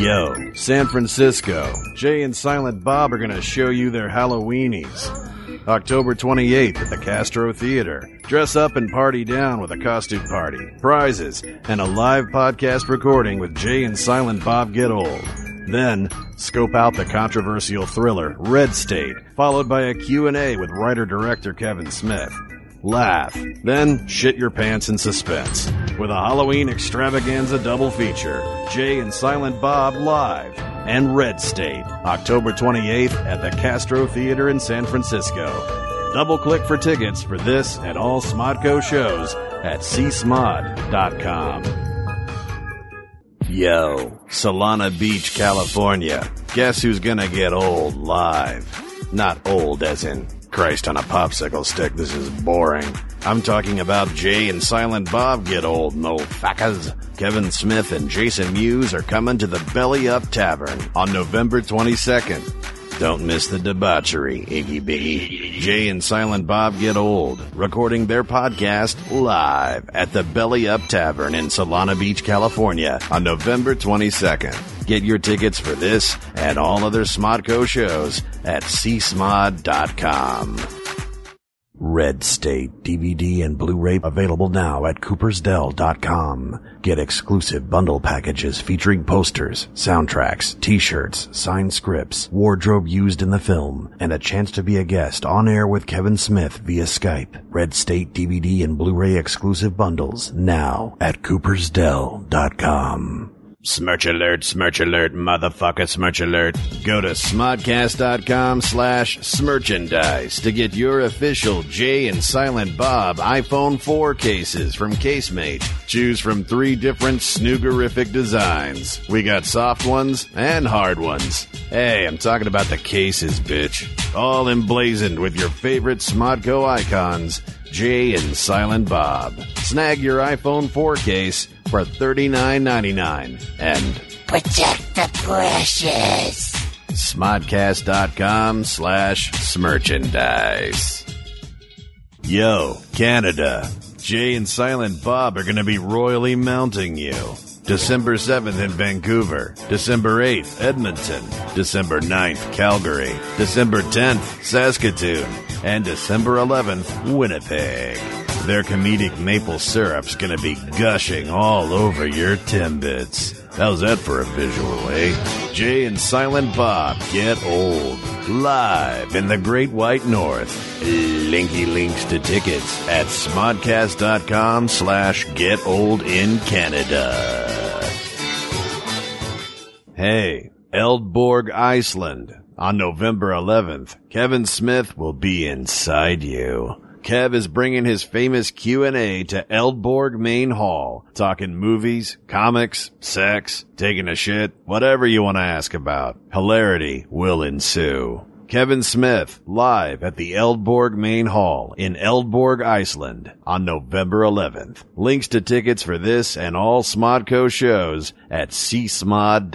Yo, San Francisco. Jay and Silent Bob are going to show you their Halloweenies. October 28th at the Castro Theater. Dress up and party down with a costume party, prizes, and a live podcast recording with Jay and Silent Bob Get Old. Then, scope out the controversial thriller Red State, followed by a Q&A with writer-director Kevin Smith. Laugh, then shit your pants in suspense. With a Halloween extravaganza double feature, Jay and Silent Bob live and Red State, October 28th at the Castro Theater in San Francisco. Double click for tickets for this and all Smodco shows at csmod.com. Yo, Solana Beach, California. Guess who's gonna get old live? Not old as in Christ on a popsicle stick, this is boring. I'm talking about Jay and Silent Bob get old, no fuckers. Kevin Smith and Jason Mewes are coming to the Belly Up Tavern on November 22nd. Don't miss the debauchery, Iggy Biggy. Jay and Silent Bob Get Old, recording their podcast live at the Belly Up Tavern in Solana Beach, California on November 22nd. Get your tickets for this and all other Smodco shows at csmod.com. Red State DVD and Blu-ray available now at coopersdell.com. Get exclusive bundle packages featuring posters, soundtracks, t-shirts, signed scripts, wardrobe used in the film, and a chance to be a guest on air with Kevin Smith via Skype. Red State DVD and Blu-ray exclusive bundles now at coopersdell.com. Smirch alert, smirch alert, motherfucker, smirch alert. Go to smodcast.com slash smirchandise to get your official Jay and Silent Bob iPhone 4 cases from Casemate. Choose from three different snoogerific designs. We got soft ones and hard ones. Hey, I'm talking about the cases, bitch. All emblazoned with your favorite Smodco icons, Jay and Silent Bob. Snag your iPhone 4 case for $39.99 and Protect the precious. smodcast.com slash smerchandise. Yo, Canada. Jay and Silent Bob are going to be royally mounting you. December 7th in Vancouver, December 8th, Edmonton, December 9th, Calgary, December 10th, Saskatoon, and December 11th, Winnipeg. Their comedic maple syrup's gonna be gushing all over your Timbits. How's that for a visual, eh? Jay and Silent Bob get old. Live in the Great White North. Linky links to tickets at smodcast.com slash get old in Canada. Hey, Eldborg, Iceland. On November 11th, Kevin Smith will be inside you. Kev is bringing his famous Q&A to Eldborg Main Hall, talking movies, comics, sex, taking a shit, whatever you want to ask about. Hilarity will ensue. Kevin Smith live at the Eldborg Main Hall in Eldborg, Iceland on November 11th. Links to tickets for this and all Smodco shows at csmod.com.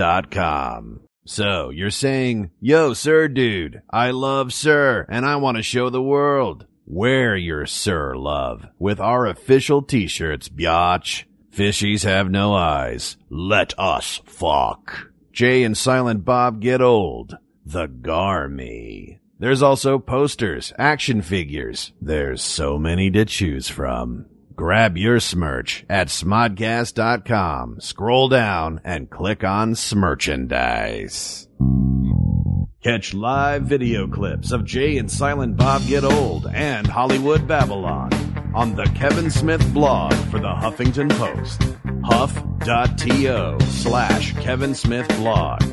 So you're saying, yo, sir dude, I love sir and I want to show the world. Wear your sir love with our official t-shirts, biatch. Fishies have no eyes. Let us fuck. Jay and Silent Bob get old. The Garmy. There's also posters, action figures. There's so many to choose from. Grab your smirch at smodcast.com. Scroll down and click on Smerchandise. Catch live video clips of Jay and Silent Bob Get Old and Hollywood Babylon on the Kevin Smith blog for the Huffington Post. Huff.to slash Kevin Smith blog.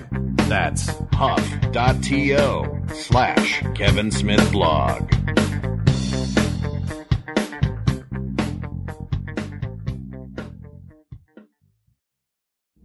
That's huff.to slash Kevin Smith blog.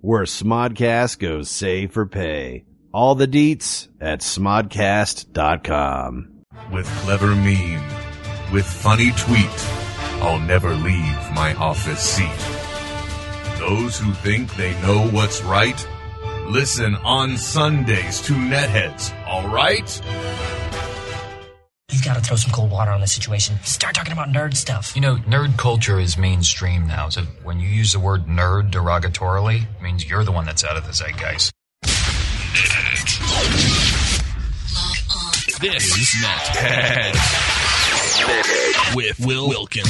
where Smodcast goes save for pay. All the deets at smodcast.com. With clever meme, with funny tweet, I'll never leave my office seat. Those who think they know what's right, listen on Sundays to Netheads, alright? You've got to throw some cold water on the situation. Start talking about nerd stuff. You know, nerd culture is mainstream now, so when you use the word nerd derogatorily, it means you're the one that's out of the zeitgeist. This is Nethead with Will Wilkins.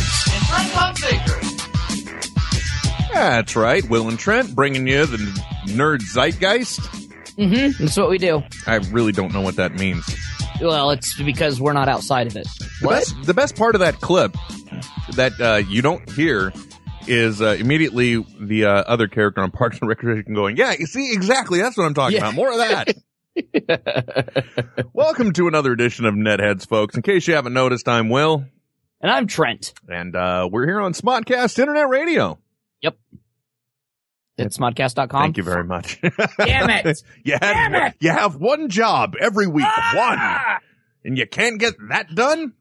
That's right. Will and Trent bringing you the nerd zeitgeist. Mm-hmm. That's what we do. I really don't know what that means. Well, it's because we're not outside of it. The best, the best part of that clip that uh, you don't hear is uh, immediately the uh, other character on Parks and Recreation going, "Yeah, you see, exactly. That's what I'm talking Yeah. about. More of that." Welcome to another edition of Netheads, folks. In case you haven't noticed, I'm Will, And I'm Trent. and uh, we're here on Smodcast Internet Radio. At smodcast.com. Thank you very much. Damn it. you, had, Damn it! you have one job every week, one, Ah! and you can't get that done.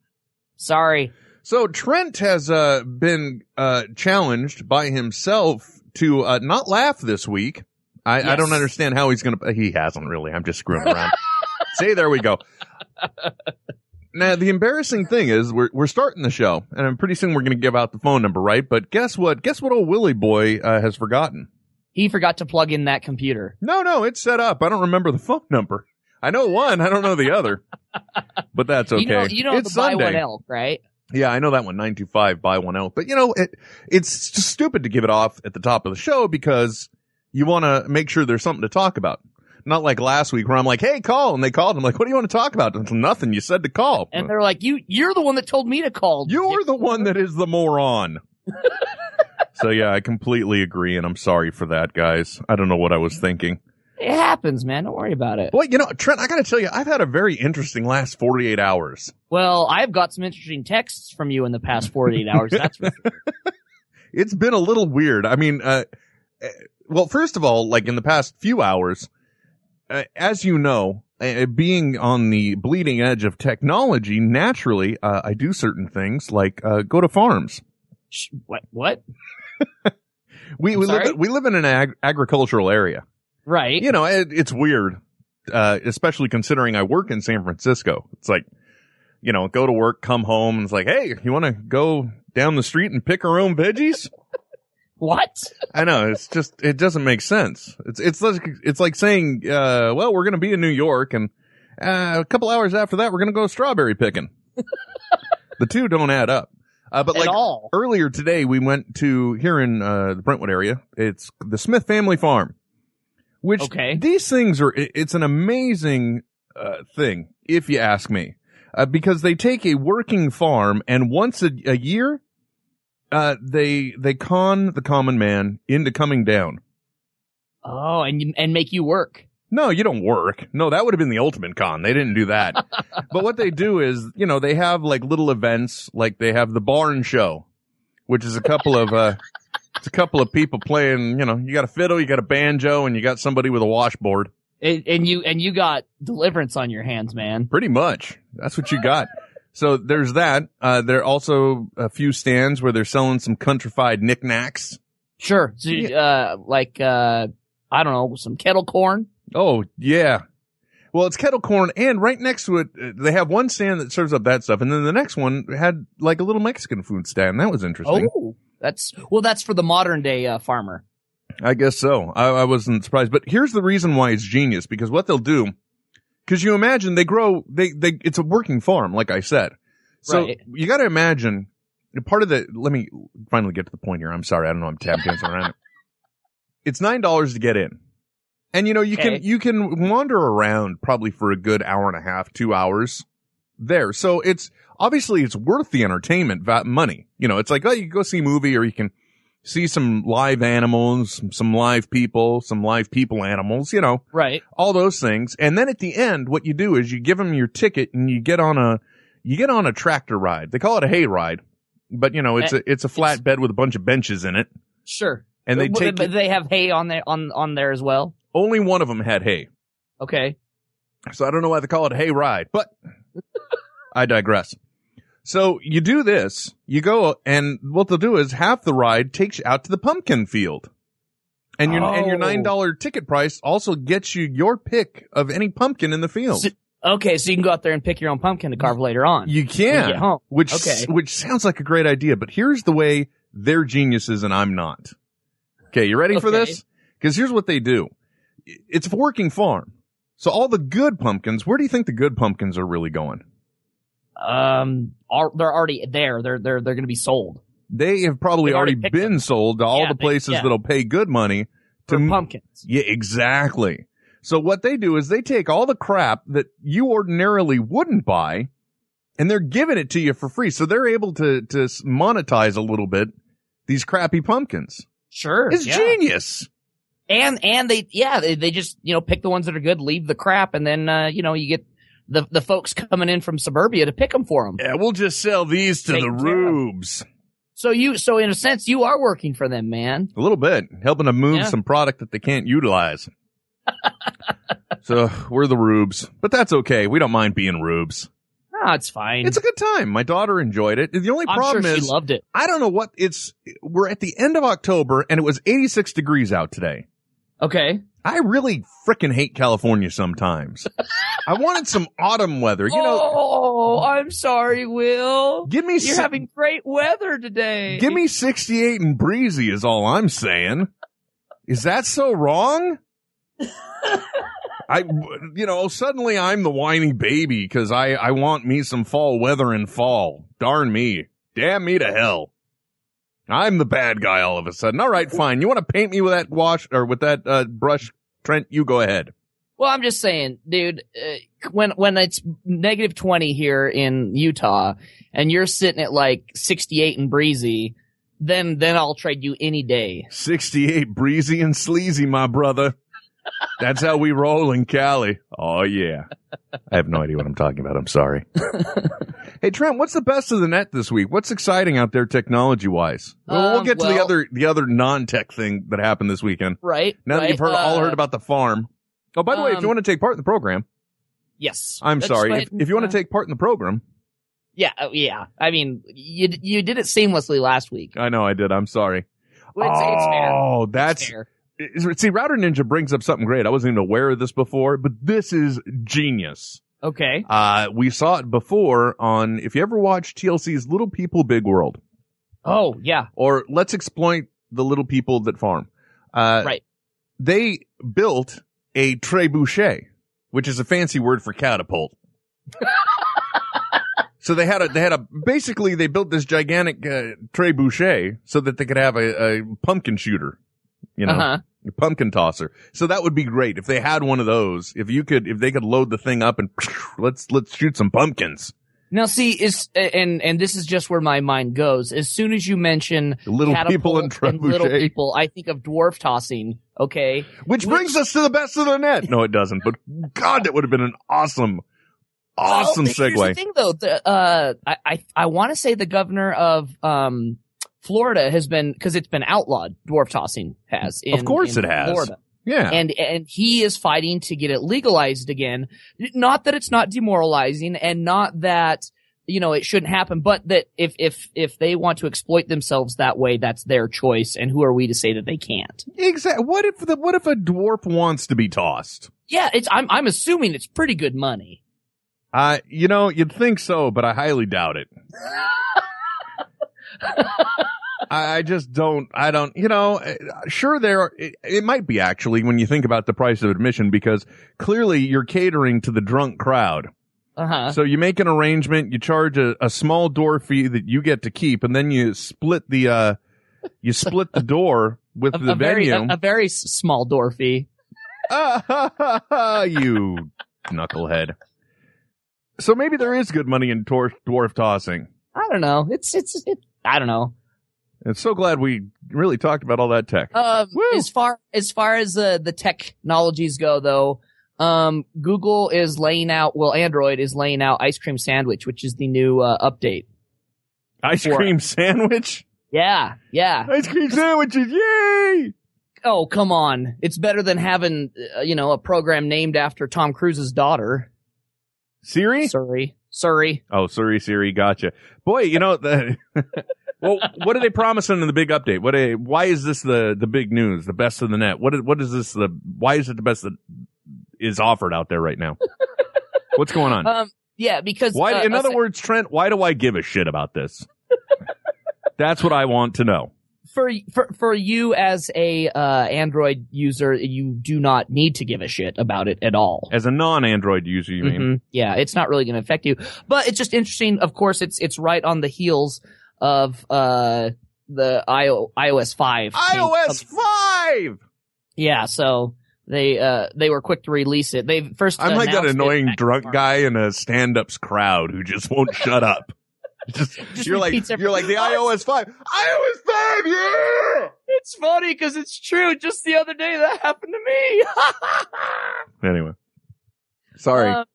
Sorry. So Trent has uh, been uh, challenged by himself to uh, not laugh this week. I, I don't understand how he's going to. He hasn't really. I'm just screwing around. See, there we go. Now the embarrassing thing is we're we're starting the show, and I'm pretty soon we're going to give out the phone number, right? But guess what? Guess what? Old Willie boy uh, has forgotten. He forgot to plug in that computer. No, no, it's set up. I don't remember the phone number. I know one. I don't know the other. But that's okay. You know, you know it's the buy Sunday. one elk, right? Yeah, I know that one. Nine two five buy one out. But you know, it it's just stupid to give it off at the top of the show because you want to make sure there's something to talk about. Not like last week where I'm like, "Hey, call," and they called. I'm like, "What do you want to talk about?" It's nothing. You said to call. And they're like, "You, you're the one that told me to call." You're the one that is the moron. so yeah, I completely agree, and I'm sorry for that, guys. I don't know what I was thinking. It happens, man. Don't worry about it. Boy, you know, Trent, I got to tell you, I've had a very interesting last 48 hours. Well, I've got some interesting texts from you in the past 48 hours. That's for sure. it's been a little weird. I mean, uh, uh, well, first of all, like in the past few hours, uh, as you know, uh, being on the bleeding edge of technology, naturally, uh, I do certain things like uh, go to farms. Sh- What? What? We I'm we sorry? live we live in an ag- agricultural area. Right. You know, it, it's weird, uh, especially considering I work in San Francisco. It's like, you know, go to work, come home, and it's like, hey, you want to go down the street and pick our own veggies? What? I know it's just it doesn't make sense. It's it's like it's like saying, uh, well, we're going to be in New York, and uh, a couple hours after that, we're going to go strawberry picking. the two don't add up. Uh, but At like all. earlier today, we went to here in uh, the Brentwood area. It's the Smith Family Farm, which Okay. these things are. It's an amazing uh, thing, if you ask me, uh, because they take a working farm and once a, a year, uh, they they con the common man into coming down. Oh, and and make you work. No, you don't work. No, that would have been the ultimate con. They didn't do that. but what they do is, you know, they have like little events, like they have the barn show, which is a couple of, uh, it's a couple of people playing, you know, you got a fiddle, you got a banjo, and you got somebody with a washboard. And, and you and you got deliverance on your hands, man. Pretty much. That's what you got. so there's that. Uh, there are also a few stands where they're selling some countrified knickknacks. Sure. So, uh, like uh, I don't know, some kettle corn. Oh, yeah. Well, it's kettle corn, and right next to it, uh, they have one stand that serves up that stuff, and then the next one had like a little Mexican food stand. That was interesting. Oh, that's well, that's for the modern day uh, farmer. I guess so. I, I wasn't surprised, but here's the reason why it's genius because what they'll do, because you imagine they grow, they they it's a working farm, like I said. So Right. you got to imagine part of the. Let me finally get to the point here. I'm sorry, I don't know. I'm tap dancing around it. It's nine dollars to get in, and you know you Okay. can you can wander around probably for a good hour and a half, two hours there. So it's obviously it's worth the entertainment va- money. You know, it's like oh you go see a movie or you can see some live animals, some, some live people, some live people animals. You know, Right. all those things. And then at the end, what you do is you give them your ticket and you get on a, you get on a tractor ride. They call it a hay ride, but you know, it's a, it's a flat bed with a bunch of benches in it. Sure. And they But- take, but they have hay on there on on there as well. Only one of them had hay. Okay. So I don't know why they call it hay ride, but I digress. So you do this, you go and what they'll do is half the ride takes you out to the pumpkin field. And your, and your Oh. $9 ticket price also gets you your pick of any pumpkin in the field. So- Okay, so you can go out there and pick your own pumpkin to carve later on. You can, get home. which Okay. which sounds like a great idea, but here's the way they're geniuses and I'm not. Okay, you ready for this? Because here's what they do. It's a working farm, so all the good pumpkins. Where do you think the good pumpkins are really going? Um, are, they're already there. They're they're they're going to be sold They have probably They've already already been them. sold to all Yeah, the they- places yeah. that'll pay good money to for pumpkins. Yeah, exactly. So what they do is they take all the crap that you ordinarily wouldn't buy and they're giving it to you for free. So they're able to, to monetize a little bit these crappy pumpkins. Sure, It's yeah. genius. And and they yeah they, they just you know pick the ones that are good, leave the crap, and then uh, you know you get the the folks coming in from suburbia to pick them for them. Yeah, we'll just sell these to Take the care of 'em. rubes. So you so in a sense you are working for them, man. A little bit, helping to move Yeah. some product that they can't utilize. so we're the rubes, but that's okay. We don't mind being rubes. Ah, it's fine. It's a good time. My daughter enjoyed it. The only I'm problem sure is she loved it. I don't know what it's. We're at the end of October and it was 86 degrees out today. Okay. I really frickin' hate California sometimes. I wanted some autumn weather. You know, oh, I'm sorry, Will. give me You're si- having great weather today. give me 68 and breezy is all I'm saying. Is that so wrong? I, you know, suddenly I'm the whiny baby because I, I want me some fall weather in fall. Darn me. Damn me to hell. I'm the bad guy all of a sudden. All right, fine. You want to paint me with that wash or with that uh, brush, Trent? You go ahead. Well, I'm just saying, dude. Uh, when when it's negative twenty here in Utah, and you're sitting at like 68 and breezy, then then I'll trade you any day. 68 breezy and sleazy, my brother. That's how we roll in Cali. Oh yeah. I have no idea what I'm talking about. I'm sorry. hey Trent, what's the best of the net this week? What's exciting out there technology wise? Well, we'll Um, get to the other the other non-tech thing that happened this weekend. Right. Now that you've heard all uh, heard about the farm. Oh, by the way, if you um, want to take part in the program, Yes. I'm That's sorry. If, if you want Uh, to take part in the program, Yeah. uh, Yeah. I mean, you you did it seamlessly last week. I know I did. I'm sorry. Well, It's, it's fair. oh, It's that's fair. See, Router Ninja brings up something great. I wasn't even aware of this before, but this is genius. Okay. Uh, we saw it before on, if you ever watch TLC's Little People Big World, Oh yeah. or Let's Exploit the Little People That Farm. Uh, Right. They built a trebuchet, which is a fancy word for catapult. so they had a, they had a, basically they built this gigantic, uh, trebuchet so that they could have a, a pumpkin shooter, you know, Uh-huh. pumpkin tosser. So that would be great if they had one of those. If you could, if they could load the thing up and let's, let's shoot some pumpkins. Now, see, is and and this is just where my mind goes. As soon as you mention little people in catapult and little people, I think of dwarf tossing. Okay, Which brings us to the best of the net. No, it doesn't. But God, that would have been an awesome, awesome well, segue. thing, though, the, uh, I I, I want to say the governor of um Florida has been because it's been outlawed. Dwarf tossing has. In, Of course it has. Florida. Yeah. And and he is fighting to get it legalized again. Not that it's not demoralizing, and not that you know it shouldn't happen, but that if if if they want to exploit themselves that way, that's their choice. And who are we to say that they can't? exactly. What if the, what if a dwarf wants to be tossed? Yeah, it's I'm I'm assuming it's pretty good money. Uh, you know, you'd think so, but I highly doubt it. I I just don't, I don't, you know, uh, sure there, are, it, it might be actually when you think about the price of admission because clearly you're catering to the drunk crowd. Uh huh. So you make an arrangement, you charge a, a small door fee that you get to keep, and then you split the, uh, you split the door with A, the a very venue. a, a very small door fee. you knucklehead. So maybe there is good money in tor- dwarf tossing. I don't know. It's it's it. I don't know. And so glad we really talked about all that tech. Um, as far as far as uh, the technologies go, though, um, Google is laying out. Well, Android is laying out ice cream sandwich, which is the new uh, update. Ice for- cream sandwich? Yeah, yeah. Ice cream sandwiches, yay! Oh, come on. It's better than having, uh, you know, a program named after Tom Cruise's daughter. Siri? Suri. Suri. Oh, sorry, Siri. Gotcha. Boy, you know, the, well, what are they promising in the big update? What? A, why is this the the big news? The best of the net. What? Is, what is this? The why is it the best that is offered out there right now? What's going on? Um, yeah, because Why? uh, in other words, Trent, why do I give a shit about this? That's what I want to know. for for for you as a uh, Android user, you do not need to give a shit about it at all. As a non-Android user, you mean? Mhm. Yeah, it's not really going to affect you, but it's just interesting. Of course, it's it's right on the heels of uh the IO, iOS five. iOS five. Yeah, so they uh they were quick to release it. They first I'm like that annoying drunk guy in a stand-ups crowd who just won't shut up. Just, Just you're like you're like the iOS five. iOS five, yeah. It's funny because it's true. Just the other day that happened to me. Anyway, sorry. Uh,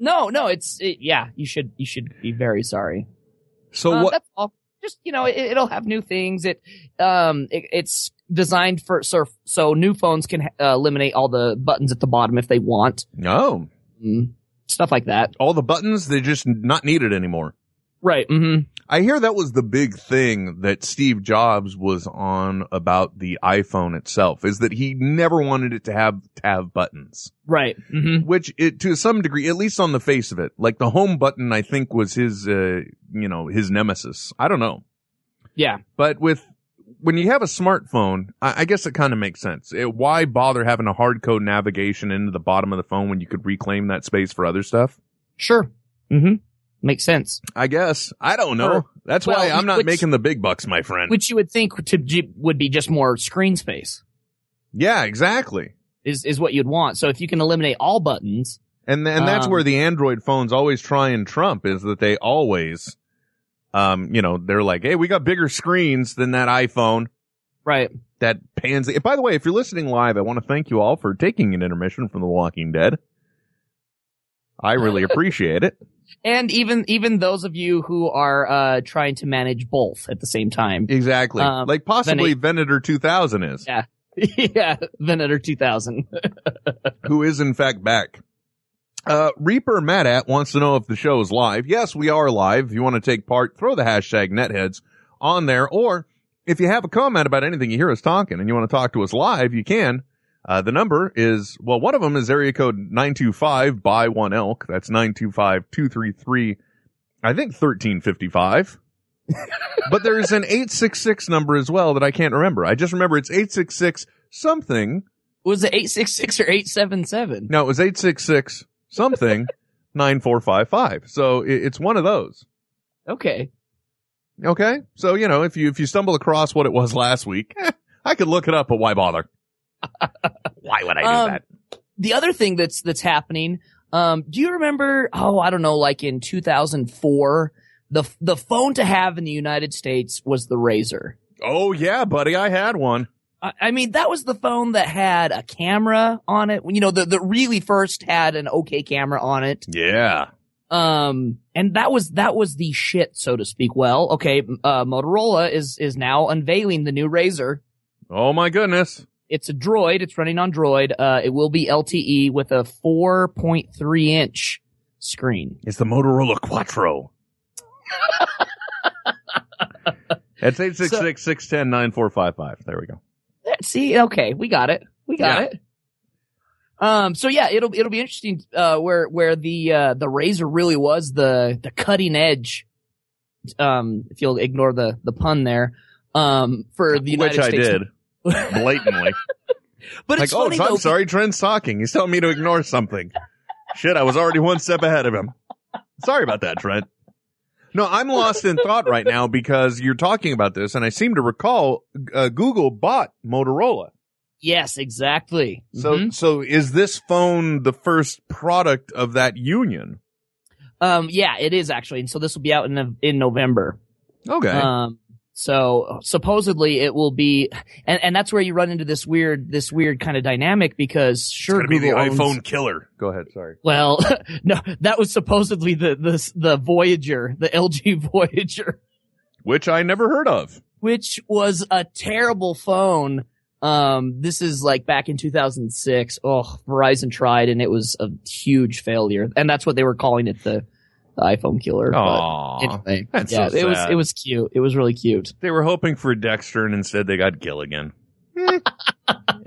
no, no, it's it, yeah. You should you should be very sorry. So Uh, what? That's all. Just you know, it, it'll have new things. It um, it, it's designed for so so new phones can uh, eliminate all the buttons at the bottom if they want. No, Mm, stuff like that. all the buttons they're just not needed anymore. Right. Mm-hmm. I hear that was the big thing that Steve Jobs was on about the iPhone itself is that he never wanted it to have to have buttons. Right. Mm-hmm. Which it to some degree, at least on the face of it, like the home button I think was his uh you know, his nemesis. I don't know. Yeah. But with when you have a smartphone, I, I guess it kind of makes sense. It, why bother having a hard code navigation into the bottom of the phone when you could reclaim that space for other stuff? Sure. Mm-hmm. Makes sense. I guess. I don't know. Or- That's why I'm not which- making the big bucks, my friend. Which you would think to would be just more screen space yeah, exactly. is is what you'd want. So if you can eliminate all buttons, And and that's Um, where the Android phones always try and trump is that they always, um, you know, they're like, hey, we got bigger screens than that iPhone. right? That pans. By the way, if you're listening live, I want to thank you all for taking an intermission from The Walking Dead. I really appreciate it. And even even those of you who are uh trying to manage both at the same time. Exactly. Um, like possibly Venator 2000 is, Yeah. yeah, Venator 2000. who is in fact back. Uh, Reaper Madat wants to know if the show is live. Yes, we are live. If you want to take part, throw the hashtag netheads on there. Or if you have a comment about anything you hear us talking and you want to talk to us live, you can. Uh, the number is, well, one of them is area code 925 by one elk. That's 925-233, I think 1355. but there's an 866 number as well that I can't remember. I just remember it's 866 something. Was it 866 or 877? No, it was 866 something 9455. So it, it's one of those. Okay. Okay. So, you know, if you, if you stumble across what it was last week, eh, I could look it up, but why bother? Why would I do Um, that? The other thing that's that's happening, um do you remember oh, I don't know like in 2004 the the phone to have in the United States was the RAZR. Oh yeah, buddy. I had one. I I mean, that was the phone that had a camera on it. You know, the, the really first had an okay camera on it. Yeah. Um, and that was, that was the shit, so to speak. Well, okay, uh, Motorola is, is now unveiling the new RAZR. Oh my goodness. It's a Droid. It's running on Droid. Uh, it will be LTE with a 4.3 inch screen. It's the Motorola Quattro. That's 866-610-9455. There we go. See, okay, we got it. We got Yeah. it. Um, so yeah, it'll, it'll be interesting, uh, where, where the, uh, the RAZR really was the, the cutting edge. Um, if you'll ignore the, the pun there, um, for the United Which I did. Blatantly. But like, it's oh, funny I'm though. sorry, Trent's talking. He's telling me to ignore something. Shit, I was already one step ahead of him. Sorry about that, Trent. No, I'm lost in thought right now because you're talking about this, and I seem to recall uh, Google bought Motorola. Yes, exactly. So, Mhm. so is this phone the first product of that union? um, yeah, it is actually. And so this will be out in, in November. Okay. Um, so supposedly it will be, and, and that's where you run into this weird, this weird kind of dynamic because sure, It's be the owns- iPhone killer. Go ahead. Sorry. Well, no, that was supposedly the, the, the Voyager, the LG Voyager, Which I never heard of. which was a terrible phone. Um, this is like back in 2006. Oh, Verizon tried and it was a huge failure. And that's what they were calling it, the, the iPhone killer. But Aw, anyway, that's yeah, so it was, it was cute. It was really cute. They were hoping for Dexter and instead they got Gilligan.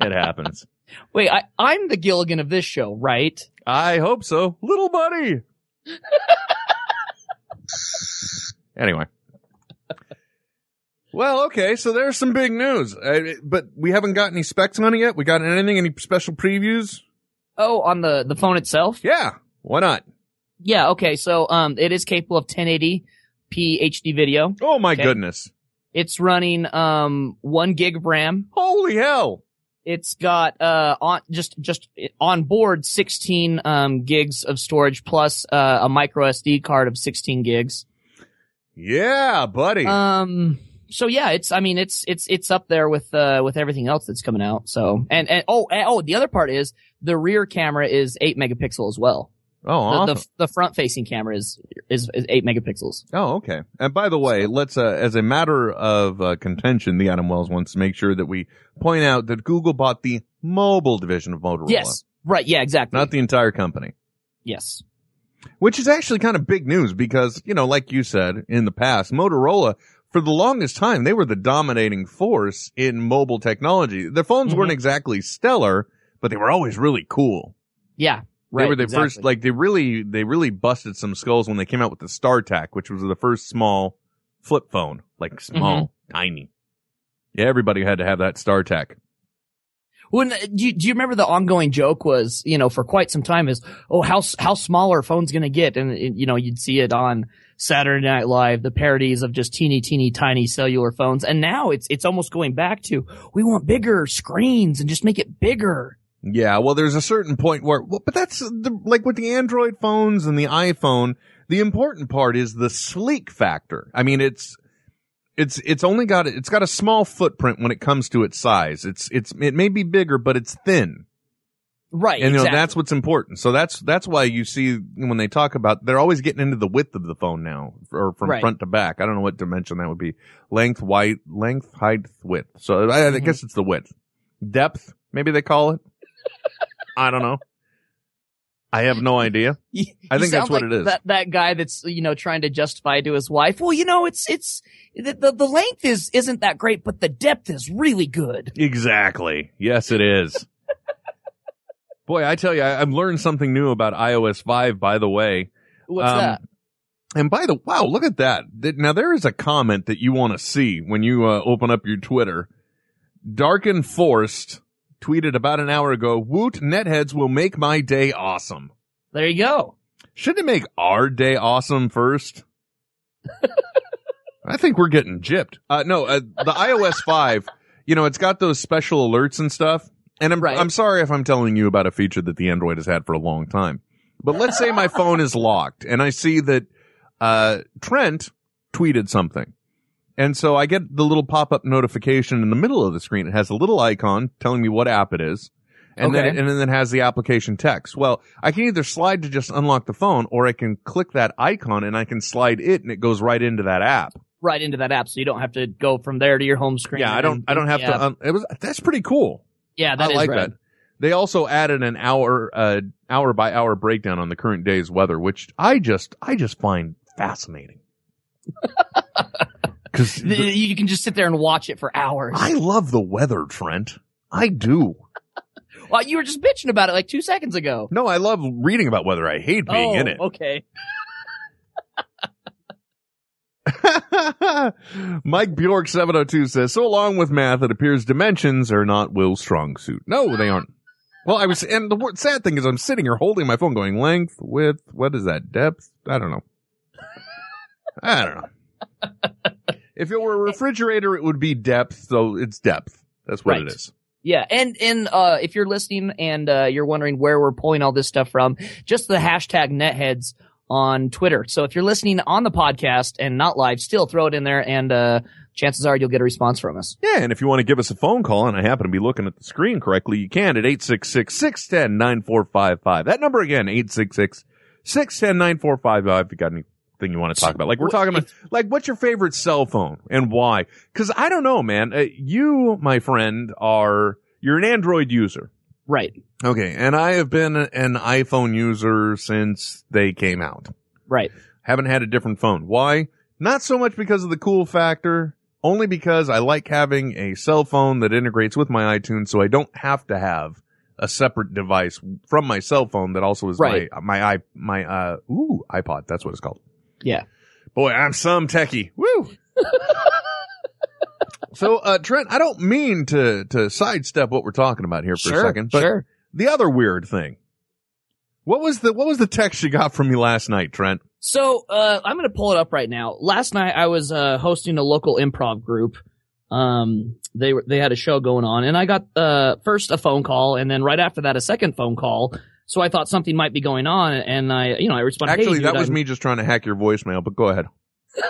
It happens. Wait, I, I'm the Gilligan of this show, right? I hope so. Little buddy. anyway. Well, okay, so there's some big news. Uh, but we haven't got any specs on it yet. We got anything, any special previews? Oh, on the, the phone itself? Yeah, why not? Yeah, okay. So, um, it is capable of 1080p HD video. Oh my Okay. goodness. It's running, um, one gig of RAM. Holy hell. It's got, uh, on, just, just on board 16, um, gigs of storage plus, uh, a micro SD card of 16 gigs. Yeah, buddy. Um, so yeah, it's, I mean, it's, it's, it's up there with, uh, with everything else that's coming out. So, and, and, oh, and, oh, the other part is the rear camera is 8 megapixel as well. Oh, The, awesome. the, the front facing camera is, is, is 8 megapixels. Oh, okay. And by the way, let's, uh, as a matter of uh, contention, the Adam Wells wants to make sure that we point out that Google bought the mobile division of Motorola. Yes. Right. Yeah, exactly. Not the entire company. yes. Which is actually kind of big news because, you know, like you said in the past, Motorola, for the longest time, they were the dominating force in mobile technology. Their phones weren't Mhm. exactly stellar, but they were always really cool. Yeah. Right. they were the exactly. first, like they really, they really busted some skulls when they came out with the StarTAC, which was the first small flip phone, like small, Mm-hmm. tiny. Yeah, everybody had to have that StarTAC. When do you, do you remember the ongoing joke was you know for quite some time is oh how how small are phones gonna get and it- you know you'd see it on Saturday Night Live the parodies of just teeny teeny tiny cellular phones and now it's it's almost going back to we want bigger screens and just make it bigger. Yeah, well, there's a certain point where, well, but that's the, like with the Android phones and the iPhone, the important part is the sleek factor. I mean, it's, it's, it's only got, it's got a small footprint when it comes to its size. It's, it's, it may be bigger, but it's thin. Right. And you know, that's what's important. So that's, that's why you see when they talk about, they're always getting into the width of the phone now, or from Right. front to back. I don't know what dimension that would be. Length, height, length, height, width. So I, I Mhm. guess it's the width. Depth, maybe they call it. I don't know. I have no idea. You- I think that's what like it is. That that guy that's you know trying to justify to his wife. Well, you know it's it's the the, the length is isn't that great, but the depth is really good. Exactly. Yes, it is. Boy, I tell you, I, I've learned something new about iOS 5, by the way. What's Um, that? And by the wow, look at that. Now there is a comment that you want to see when you uh, open up your Twitter. Dark and Forced tweeted about an hour ago, Woot netheads will make my day awesome. There you go. Shouldn't it make our day awesome first? I think we're getting gypped. Uh, no, uh, the iOS 5, you know, it's got those special alerts and stuff. And I'm, Right. I'm sorry if I'm telling you about a feature that the Android has had for a long time. But let's say my phone is locked and I see that, uh, Trent tweeted something. And so I get the little pop-up notification in the middle of the screen. It has a little icon telling me what app it is. And then, Okay. and then it has the application text. Well, I can either slide to just unlock the phone or I can click that icon and I can slide it and it goes right into that app. Right into that app, so you don't have to go from there to your home screen. Yeah, I don't, I don't have to, um, it was, that's pretty cool. Yeah, that I is like rad. that. They also added an hour, uh, hour by hour breakdown on the current day's weather, which I just, I just find fascinating. Cause the- You can just sit there and watch it for hours. I love the weather, Trent. I do. well, you were just bitching about it like two seconds ago. No, I love reading about weather. I hate being oh, in it. okay. Mike Bjork 702 says, so along with math, it appears dimensions are not Will's strong suit. No, they aren't. Well, I was, and the sad thing is I'm sitting here holding my phone going length, width, what is that, depth? I don't know. I don't know. If it were a refrigerator, it would be depth, so it's depth. That's what Right. it is. Yeah, and and uh, if you're listening and uh, you're wondering where we're pulling all this stuff from, just the hashtag netheads on Twitter. So if you're listening on the podcast and not live, still throw it in there, and uh, chances are you'll get a response from us. Yeah, and if you want to give us a phone call, and I happen to be looking at the screen correctly, you can at 866-610-9455. That number again, 866-610-9455. If you got any thing you want to talk about. Like we're talking about, like what's your favorite cell phone and why? Because I don't know, man. Uh, you, my friend, are you're an Android user. Right. Okay, and I have been an iPhone user since they came out. Right. Haven't had a different phone. Why? Not so much because of the cool factor, only because I like having a cell phone that integrates with my iTunes so I don't have to have a separate device from my cell phone that also is Right. my my i my uh ooh iPod, that's what it's called. Yeah. Boy, I'm some techie. Woo! so uh Trent, I don't mean to to sidestep what we're talking about here for sure. a second, but sure. the other weird thing. What was the what was the text you got from me last night, Trent? So uh, I'm going to pull it up right now. Last night I was uh, hosting a local improv group. Um, they were they had a show going on, and I got uh, first a phone call, and then right after that a second phone call. So I thought something might be going on, and I you know I responded. Actually, hey, that was I'm- me just trying to hack your voicemail, but go ahead.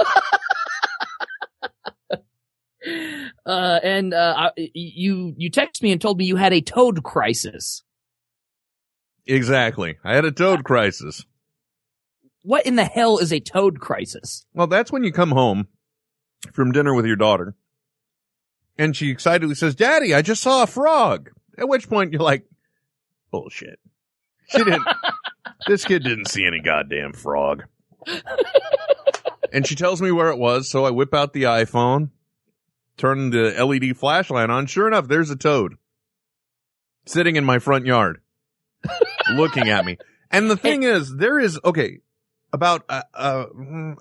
Uh, and uh, I, you you texted me and told me you had a toad crisis. Exactly. I had a toad crisis. What in the hell is a toad crisis? Well, that's when you come home from dinner with your daughter and she excitedly says, Daddy, I just saw a frog. At which point you're like, bullshit. She didn't, this kid didn't see any goddamn frog. and she tells me where it was. So I whip out the iPhone, turn the LED flashlight on. Sure enough, there's a toad sitting in my front yard looking at me. And the thing is, there is, okay, about a, a,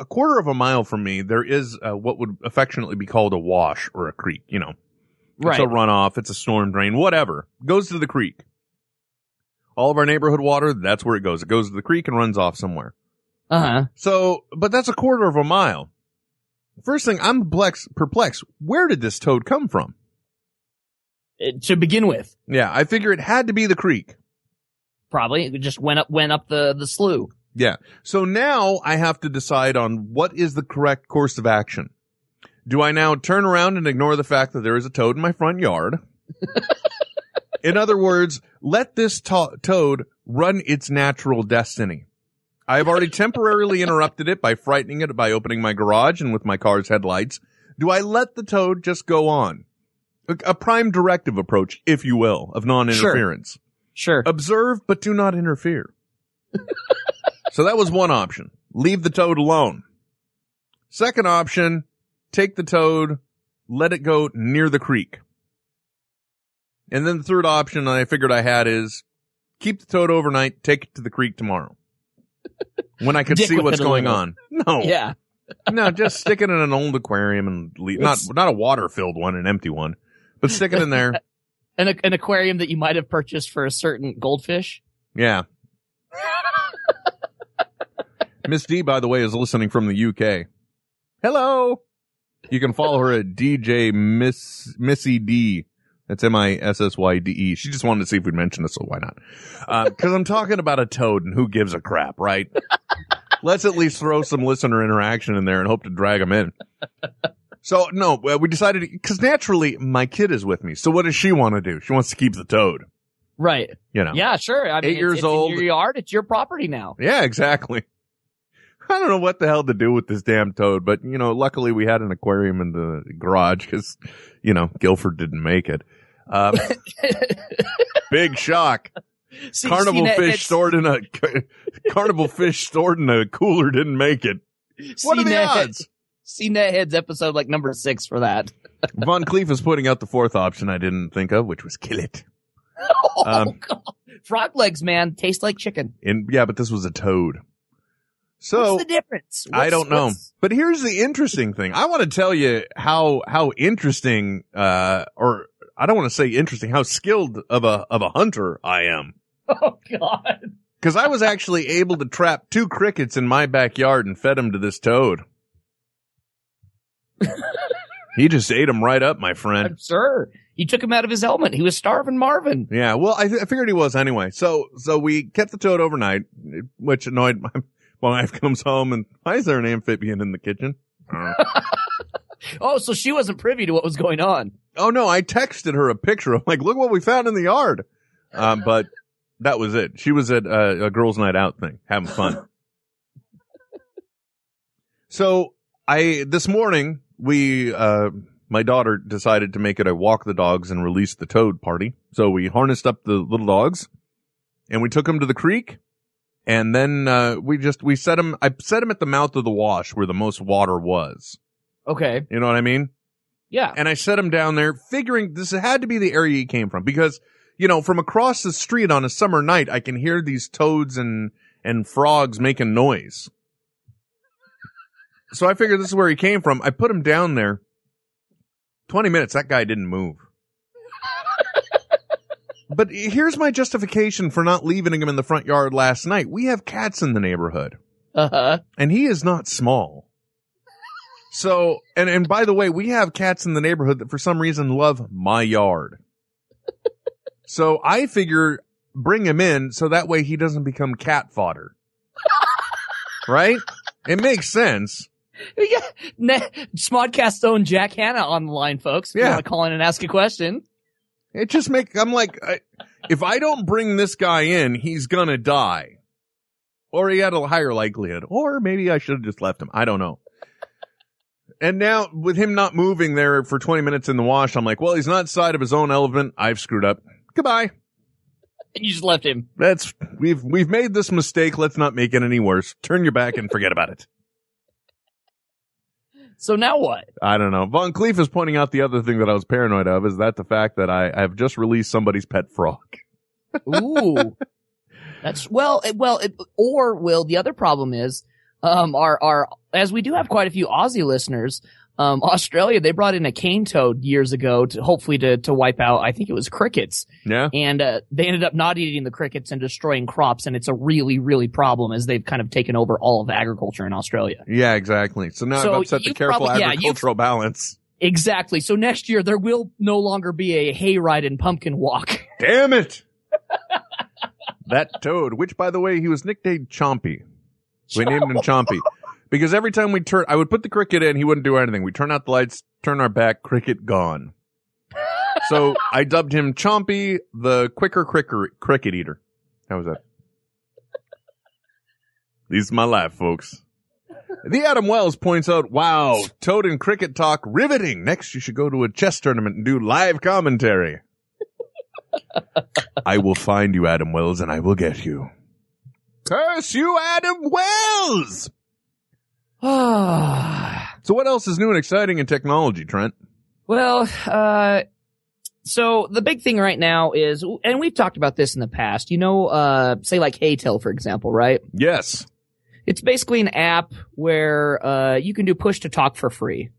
a quarter of a mile from me, there is uh, what would affectionately be called a wash or a creek, you know. Right. It's a runoff, it's a storm drain, whatever. Goes to the creek. All of our neighborhood water, that's where it goes. It goes to the creek and runs off somewhere. Uh huh. So, but that's a quarter of a mile. First thing, I'm perplexed, perplexed. Where did this toad come from? To begin with, Yeah, I figure it had to be the creek. probably it just went up went up the the slough. Yeah. So now I have to decide on what is the correct course of action. Do I now turn around and ignore the fact that there is a toad in my front yard? in other words, let this to- toad run its natural destiny. I have already temporarily interrupted it by frightening it by opening my garage and with my car's headlights. Do I let the toad just go on? A, a prime directive approach, if you will, of non-interference. Sure. Observe, but do not interfere. so that was one option. Leave the toad alone. Second option, take the toad, let it go near the creek. And then the third option I figured I had is keep the toad overnight, take it to the creek tomorrow. When I could see what's going on. No. Yeah. No, just stick it in an old aquarium and leave, not, not a water filled one, an empty one, but stick it in there. An an aquarium that you might have purchased for a certain goldfish. Yeah. Miss D, by the way, is listening from the UK. Hello. You can follow her at DJ Miss Missy D. That's M I S S Y D E. She just wanted to see if we'd mention this, so why not? Uh, cause I'm talking about a toad and who gives a crap, right? Let's at least throw some listener interaction in there and hope to drag them in. So no, uh, we decided, cause naturally my kid is with me. So what does she want to do? She wants to keep the toad, Right. you know? Yeah, sure. I mean, Eight it's- years it's old. In your yard. It's your property now. Yeah, exactly. I don't know what the hell to do with this damn toad, but you know, luckily we had an aquarium in the garage because, you know, Guilford didn't make it. Um, big shock. See- Carnival see, fish stored in a carnival fish stored in a cooler didn't make it. What see are the odds? See Nethead's episode like number six for that. Von Cleef is putting out the fourth option I didn't think of, which was kill it. Um, oh, God. Frog legs, man, taste like chicken. And yeah, but this was a toad. So What's the difference? I don't know. But here's the interesting thing. I want to tell you how how interesting uh or I don't want to say interesting, how skilled of a of a hunter I am. Oh God. Cuz I was actually able to trap two crickets in my backyard and fed them to this toad. he just ate them right up, my friend. I'm sure. He took him out of his element. He was starving Marvin. Yeah, well, I, th- I figured he was anyway. So, so we kept the toad overnight, which annoyed my wife comes home and why is there an amphibian in the kitchen? Uh, Oh, so she wasn't privy to what was going on. Oh no, I texted her a picture. I'm like, look what we found in the yard. Um, but that was it. She was at uh, a girls' night out thing, having fun. So I this morning we uh my daughter decided to make it a walk the dogs and release the toad party. So we harnessed up the little dogs and we took them to the creek and then uh we just we set him. I set him at the mouth of the wash where the most water was. Okay. You know what I mean? Yeah. And I set him down there figuring this had to be the area he came from because you know, from across the street on a summer night I can hear these toads and and frogs making noise. So I figured this is where he came from. I put him down there. 20 minutes, that guy didn't move. But here's my justification for not leaving him in the front yard last night. We have cats in the neighborhood, Uh huh. and he is not small. So, and, and by the way, we have cats in the neighborhood that for some reason love my yard. so I figure bring him in so that way he doesn't become cat fodder. right? It makes sense. Yeah. Ne- Smodcast's own Jack Hanna on the line, folks. If you Yeah. want to call in and ask a question. It just make I'm like, I, if I don't bring this guy in, he's gonna die, or he had a higher likelihood, or maybe I should have just left him. I don't know. And now with him not moving there for 20 minutes in the wash, I'm like, well, he's not side of his own element. I've screwed up. Goodbye. And you just left him. That's we've we've made this mistake. Let's not make it any worse. Turn your back and forget about it. So now what? I don't know. Von Cleef is pointing out the other thing that I was paranoid of is that the fact that I have just released somebody's pet frog. Ooh. That's well, it- well, it, or will the other problem is, um, our, our, as we do have quite a few Aussie listeners, um, Australia, they brought in a cane toad years ago to hopefully to, to wipe out, I think it was crickets. Yeah. And, uh, they ended up not eating the crickets and destroying crops. And it's a really, really problem as they've kind of taken over all of agriculture in Australia. Yeah, exactly. So now So I've upset the careful probably- yeah, agricultural balance. Exactly. So next year there will no longer be a hayride and pumpkin walk. Damn it! that toad, which by the way, he was nicknamed Chompy. We named him Chompy. Because every time we turn, I would put the cricket in, he wouldn't do anything. We turn out the lights, turn our back, cricket gone. so I dubbed him Chompy, the quicker cricker, cricket eater. How was that? This is my life, folks. The Adam Wells points out, wow, Toad and cricket talk riveting. Next, you should go to a chess tournament and do live commentary. I will find you, Adam Wells, and I will get you. Curse you, Adam Wells! So what else is new and exciting in technology, Trent? Well, uh, so the big thing right now is, and we've talked about this in the past, you know, uh, say like HeyTell, for example, right? Yes. It's basically an app where, uh, you can do push to talk for free.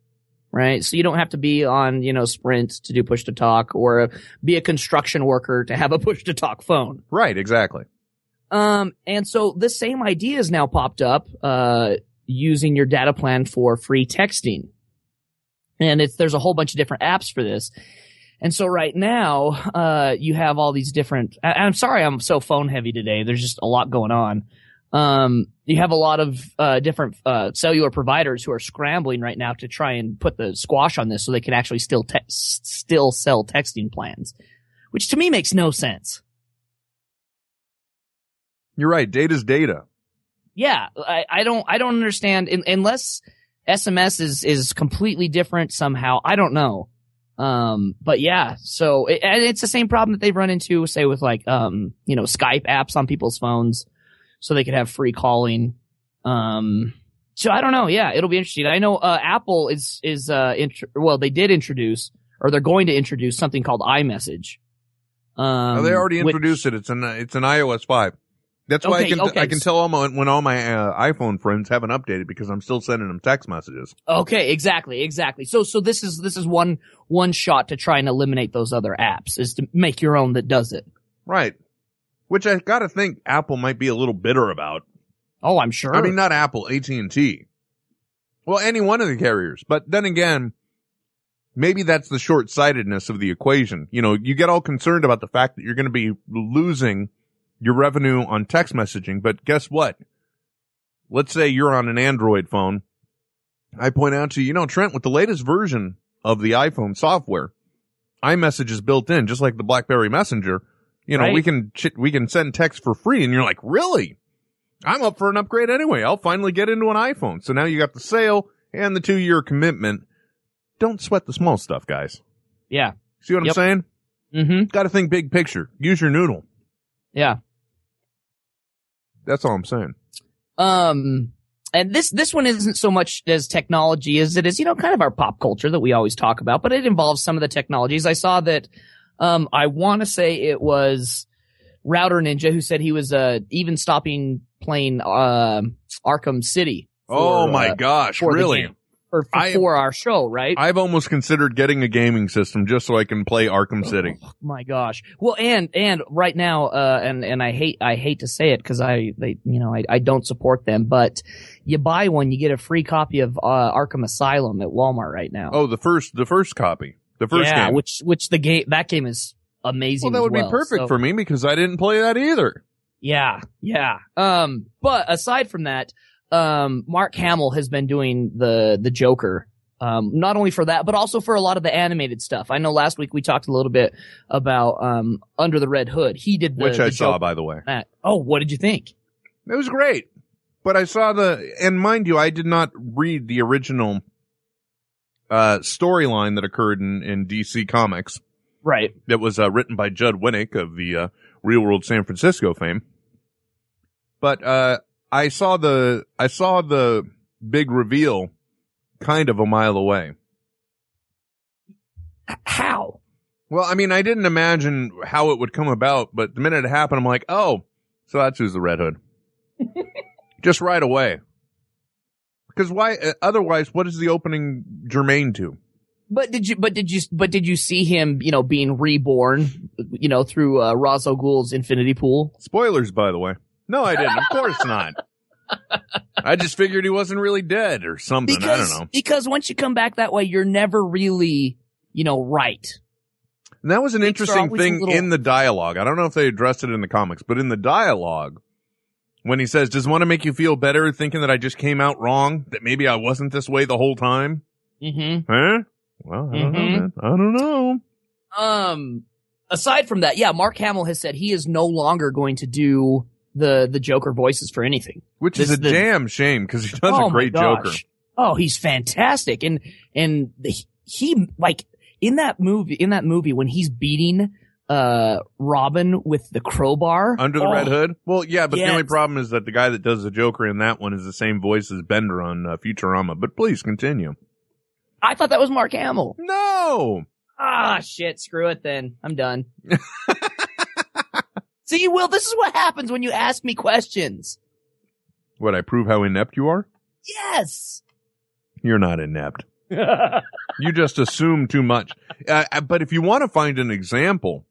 Right? So you don't have to be on, you know, Sprint to do push to talk or be a construction worker to have a push to talk phone. Right, exactly. Um, and so this same idea has now popped up, uh, using your data plan for free texting. And it's, there's a whole bunch of different apps for this. And so right now, uh, you have all these different, I'm sorry I'm so phone heavy today. There's just a lot going on. Um, you have a lot of, uh, different, uh, cellular providers who are scrambling right now to try and put the squash on this so they can actually still, te- still sell texting plans, which to me makes no sense. You're right. Data's data. Yeah, I, I don't, I don't understand in, unless SMS is, is completely different somehow. I don't know. Um, but yeah, so it, and it's the same problem that they've run into, say with like, um, you know, Skype apps on people's phones so they could have free calling. Um, so I don't know. Yeah, it'll be interesting. I know, uh, Apple is, is, uh, int- well, they did introduce or they're going to introduce something called iMessage. Um, Oh, they already which- introduced it. It's an it's an iOS five. That's why I can okay. I can tell all my when all my uh, iPhone friends haven't updated because I'm still sending them text messages. Okay, exactly, exactly. So, so this is, this is one, one shot to try and eliminate those other apps is to make your own that does it. Right. Which I gotta think Apple might be a little bitter about. Oh, I'm sure. I mean, not Apple, AT and T. Well, any one of the carriers. But then again, maybe that's the short sightedness of the equation. You know, you get all concerned about the fact that you're going to be losing your revenue on text messaging, but guess what? Let's say you're on an Android phone. I point out to you, you know, Trent, with the latest version of the iPhone software, iMessage is built in, just like the BlackBerry Messenger. You know, Right. we can ch- we can send text for free, and you're like, really? I'm up for an upgrade anyway. I'll finally get into an iPhone. So now you got the sale and the two year commitment. Don't sweat the small stuff, guys. Yeah. See what Yep. I'm saying? Mm-hmm. Got to think big picture. Use your noodle. Yeah. That's all I'm saying. Um, and this, this one isn't so much as technology as it is, you know, kind of our pop culture that we always talk about, but it involves some of the technologies. I saw that, um, I want to say it was Router Ninja who said he was, uh, even stopping playing, uh, Arkham City. oh my uh, gosh, really? For, for, I- for our show, right? I've almost considered getting a gaming system just so I can play Arkham City. Oh my gosh. Well, and and right now, uh, and and I hate I hate to say it because I they you know I I don't support them, but you buy one, you get a free copy of uh, Arkham Asylum at Walmart right now. Oh, the first, the first copy, the first yeah, game. which which the game that game is amazing. well, that would well. be perfect So- for me because I didn't play that either. Yeah, yeah. Um, but aside from that, um, Mark Hamill has been doing the the Joker. Um, not only for that, but also for a lot of the animated stuff. I know last week we talked a little bit about um Under the Red Hood. He did the, which I the saw, by the way. that. Oh, what did you think? It was great. But I saw the, and mind you, I did not read the original, uh, storyline that occurred in, in DC Comics Right. that was, uh, written by Judd Winick of the, uh, Real World San Francisco fame. But, uh, I saw the, I saw the big reveal kind of a mile away. How? Well, I mean, I didn't imagine how it would come about, but the minute it happened, I'm like, oh, so that's who's the Red Hood. Just right away. Because why, uh, otherwise, what is the opening germane to? But did you? But did you? But did you see him? You know, being reborn. You know, through uh, Ra's al Ghul's Infinity Pool. Spoilers, by the way. No, I didn't. Of course not. I just figured he wasn't really dead or something. I don't know. because once you come back that way, you're never really, you know, right. And that was an Things interesting thing little- in the dialogue. I don't know if they addressed it in the comics, but in the dialogue, when he says, does want to make you feel better thinking that I just came out wrong? That maybe I wasn't this way the whole time? Mm-hmm. Huh? Well, I don't know. Mhm. man. I don't know. Um. Aside from that, yeah, Mark Hamill has said he is no longer going to do the the Joker voices for anything. Which is a the- damn shame because he does oh a great Joker. Oh, he's fantastic, and and he, he like in that movie in that movie when he's beating uh Robin with the crowbar Under the oh, Red Hood? Well, yeah, but the only problem is that the guy that does the Joker in that one is the same voice as Bender on uh, Futurama. But please continue. I thought that was Mark Hamill. No! Ah, shit. Screw it then. I'm done. See, Will, this is what happens when you ask me questions. What, I prove how inept you are? Yes. You're not inept. You just assume too much. Uh, uh, but if you want to find an example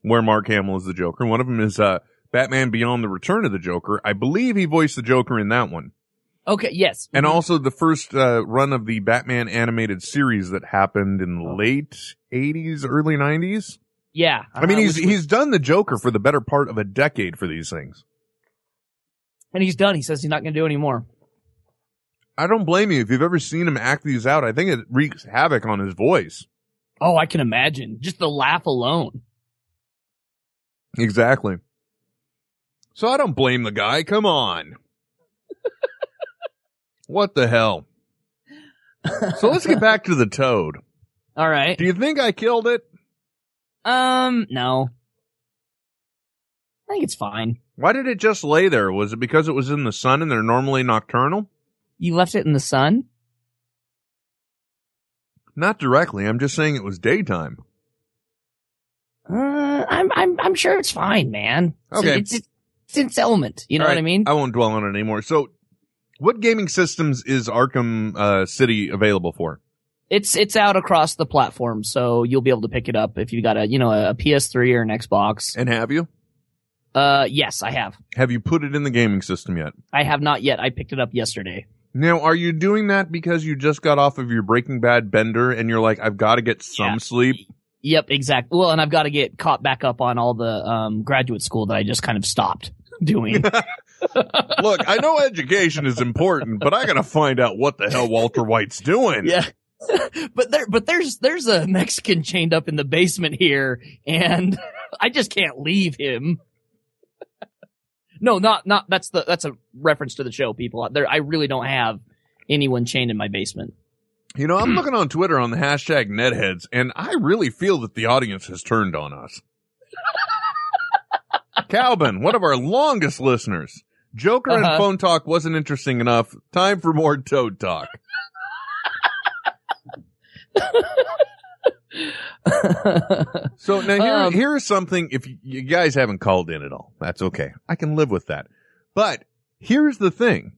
where Mark Hamill is the Joker, one of them is uh, Batman Beyond the Return of the Joker. I believe he voiced the Joker in that one. okay, yes. And Mhm. also the first uh, run of the Batman animated series that happened in the late 80s, early 90s. Yeah. I mean, uh, he's he's done the Joker for the better part of a decade for these things. and he's done. He says he's not going to do any more. I don't blame you if you've ever seen him act these out. I think it wreaks havoc on his voice. Oh, I can imagine. Just the laugh alone. Exactly. So I don't blame the guy. Come on. what the hell? So let's get back to the toad. All right. Do you think I killed it? Um, no. I think it's fine. Why did it just lay there? Was it because it was in the sun and they're normally nocturnal? You left it in the sun? Not directly. I'm just saying it was daytime. Uh, I'm, I'm, I'm sure it's fine, man. It's- Okay. It's, it's, it's in its element. You know All what I mean? I won't dwell on it anymore. So, what gaming systems is Arkham uh, City available for? It's it's out across the platform, so you'll be able to pick it up if you got a you know a PS3 or an Xbox. And have you? Uh, yes, I have. Have you put it in the gaming system yet? I have not yet. I picked it up yesterday. Now, are you doing that because you just got off of your Breaking Bad bender and you're like, I've got to get some Yeah. sleep? Yep, exactly. Well, and I've got to get caught back up on all the um graduate school that I just kind of stopped doing. Look, I know education is important, but I got to find out what the hell Walter White's doing. yeah. but there, but there's there's a Mexican chained up in the basement here, and I just can't leave him. No, not not that's the that's a reference to the show. People, there, I really don't have anyone chained in my basement. You know, I'm looking on Twitter on the hashtag netheads, and I really feel that the audience has turned on us. Calvin, one of our longest listeners. Joker and Uh-huh. phone talk wasn't interesting enough. Time for more toad talk. So now here, Um, here's something. If you- guys haven't called in at all, that's okay. I can live with that. But here's the thing: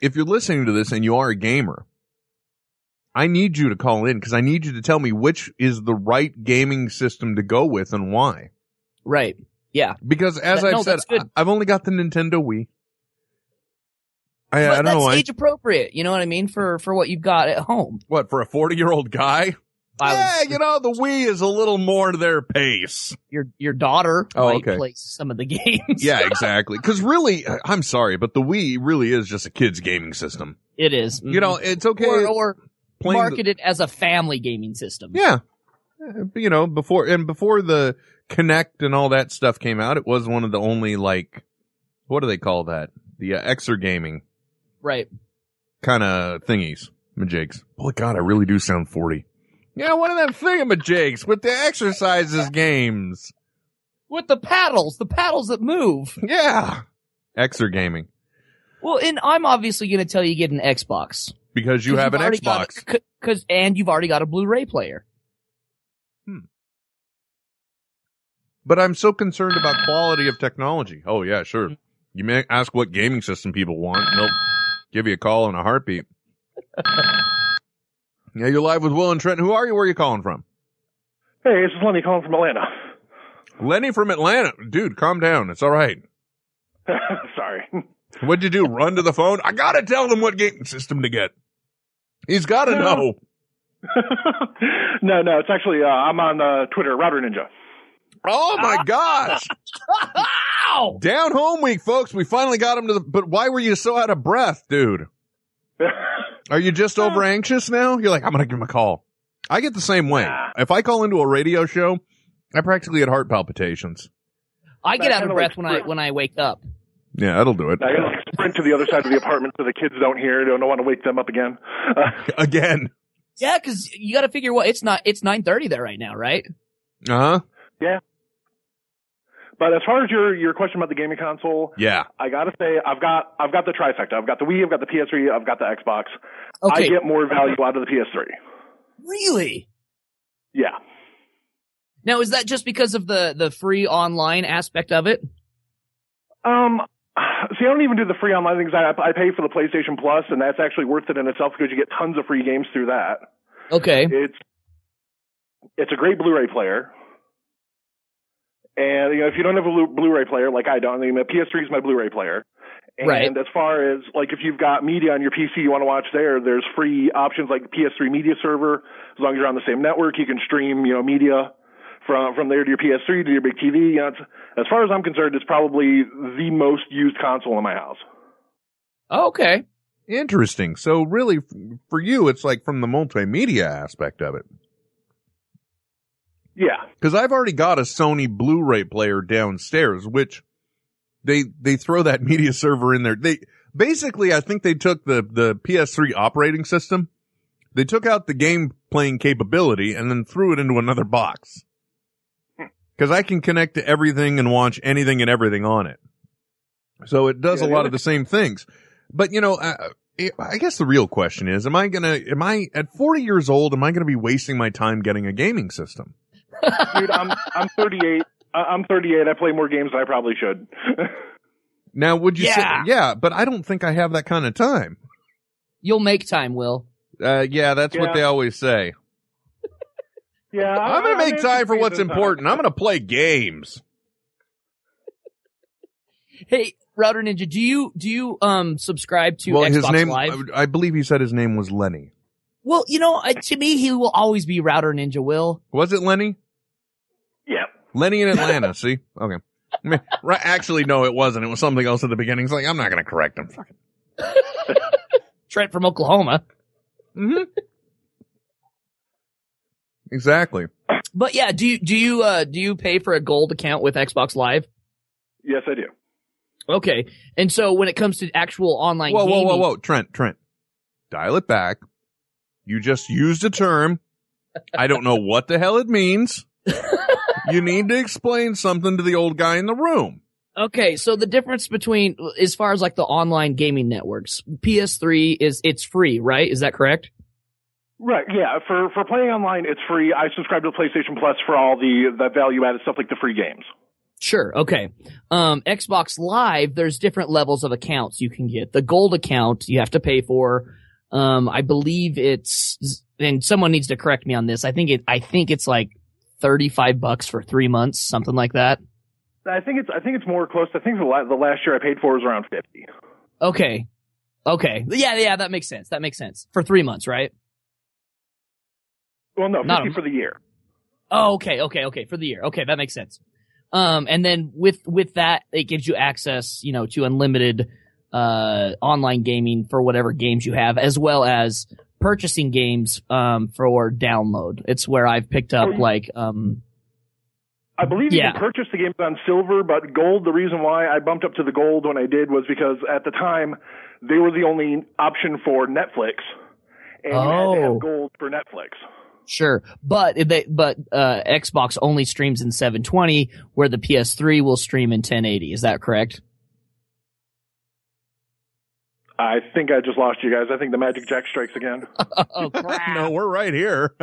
if you're listening to this and you are a gamer, I need you to call in because I need you to tell me which is the right gaming system to go with and why. right. Yeah. Because as That- I've no, said. I've only got the Nintendo Wii. I, I don't that's know why. age appropriate. You know what I mean for for what you've got at home. What for a 40 year old guy? I yeah, would- you know the Wii is a little more to their pace. your your daughter Oh, might okay. play some of the games. Yeah, exactly. Because really, I'm sorry, but the Wii really is just a kid's gaming system. it is. You know, it's okay. or, or playing the- marketed as a family gaming system. yeah, Uh, you know, before and before the Kinect and all that stuff came out, it was one of the only like, what do they call that? The uh, Exer gaming Right. kind of thingies, majigs. Boy, God, I really do sound forty. Yeah, one of them thingamajigs with the exercises games. With the paddles, the paddles that move. Yeah, Exer gaming Well, and I'm obviously going to tell you to get an Xbox. because you have an got Xbox. Cause, and you've already got a Blu-ray player. Hmm. But I'm so concerned about quality of technology. Oh yeah, sure. You may ask what gaming system people want, they'll give you a call in a heartbeat. yeah, you're live with Will and Trent. Who are you? Where are you calling from? Hey, this is Lenny calling from Atlanta. Lenny from Atlanta. Dude, calm down. It's all right. Sorry. What'd you do? Run to the phone? I gotta tell them what gaming system to get. He's gotta No. know. no, no, it's actually uh, I'm on uh, Twitter, Router Ninja. Oh my gosh. Ow! Down home week, folks. We finally got him to the, but why were you so out of breath, dude? Are you just over anxious now? You're like, I'm gonna give him a call. I get the same way. Nah. If I call into a radio show, I practically get heart palpitations. I get That out of breath like when I when I wake up. Yeah, that'll do it. I gotta like, sprint to the other side of the apartment so the kids don't hear. Don't want to wake them up again. Uh, Again. Yeah, because you got to figure what it's not. It's nine thirty there right now, right? Uh huh. But as far as your your question about the gaming console, Yeah. I gotta say I've got I've got the trifecta. I've got the Wii, I've got the PS3, I've got the Xbox. I get more value out of the PS3. really? Yeah. Now is that just because of the the free online aspect of it? Um, see, I don't even do the free online things. I, I pay for the PlayStation Plus, and that's actually worth it in itself because you get tons of free games through that. Okay, It's it's a great Blu-ray player, and you know if you don't have a Blu- Blu-ray player like I don't, I mean, the PS3 is my Blu-ray player. And Right. as far as like if you've got media on your PC you want to watch there, there's free options like PS3 Media Server. As long as you're on the same network, you can stream you know media from from there to your PS3 to your big TV. You know, as far as I'm concerned, it's probably the most used console in my house. Oh, okay. Interesting. So really, for you, it's like from the multimedia aspect of it. Yeah. Because I've already got a Sony Blu-ray player downstairs, which they they throw that media server in there. They basically, I think they took the the PS3 operating system, they took out the game playing capability, and then threw it into another box. Because I can connect to everything and watch anything and everything on it. So it does Yeah, a lot other- of the same things. But you know, uh, I guess the real question is, am I gonna, am I at 40 years old, am I gonna be wasting my time getting a gaming system? Dude, I'm I'm 38. I- I'm 38. I play more games than I probably should. Now, would you Yeah. say, yeah, but I don't think I have that kind of time. You'll make time, Will. Uh, yeah, that's what they always say. yeah, I'm going to make time for what's decent time. important. I'm going to play games. Hey, Router Ninja, do you do you um subscribe to well, Xbox his name, Live? I, I believe he said his name was Lenny. Well, you know, uh, to me, he will always be Router Ninja. Will. Was it Lenny? Yeah. Lenny in Atlanta. see? Okay. I mean, right, actually, no, it wasn't. It was something else at the beginning. It's like, I'm not going to correct him. Fucking. Trent from Oklahoma. Mm-hmm. Exactly. But yeah, do you do you uh do you pay for a gold account with Xbox Live? Yes, I do. Okay. And so when it comes to actual online Whoa, whoa, gaming, whoa, whoa, Trent, Trent, dial it back. You just used a term. I don't know what the hell it means. you need to explain something to the old guy in the room. Okay, so the difference between as far as like the online gaming networks, PS3 is it's free, right? Is that correct? Right, yeah. For for playing online, it's free. I subscribe to PlayStation Plus for all the the value added stuff like the free games. Sure. Okay. Um, Xbox Live, there's different levels of accounts you can get. The gold account you have to pay for. Um, I believe it's, and someone needs to correct me on this. I think it, I think it's like 35 bucks for three months, something like that. I think it's I think it's more close. I think the, la- the last year I paid for was around fifty. Okay. Okay. Yeah, yeah, that makes sense. That makes sense. For three months, right? Well, no, Not a- for the year. Oh, okay, okay, okay, for the year. Okay, that makes sense. Um, and then with, with that, it gives you access, you know, to unlimited, uh, online gaming for whatever games you have, as well as purchasing games, um, for download. It's where I've picked up, Oh, like, um, I believe you Yeah. can purchase the games on silver, but gold. The reason why I bumped up to the gold when I did was because at the time they were the only option for Netflix, and you had to Oh. have gold for Netflix. Sure, but they but uh, Xbox only streams in 720, where the PS3 will stream in 1080. Is that correct? I think I just lost you guys. I think the Magic Jack strikes again. oh crap! no, we're right here.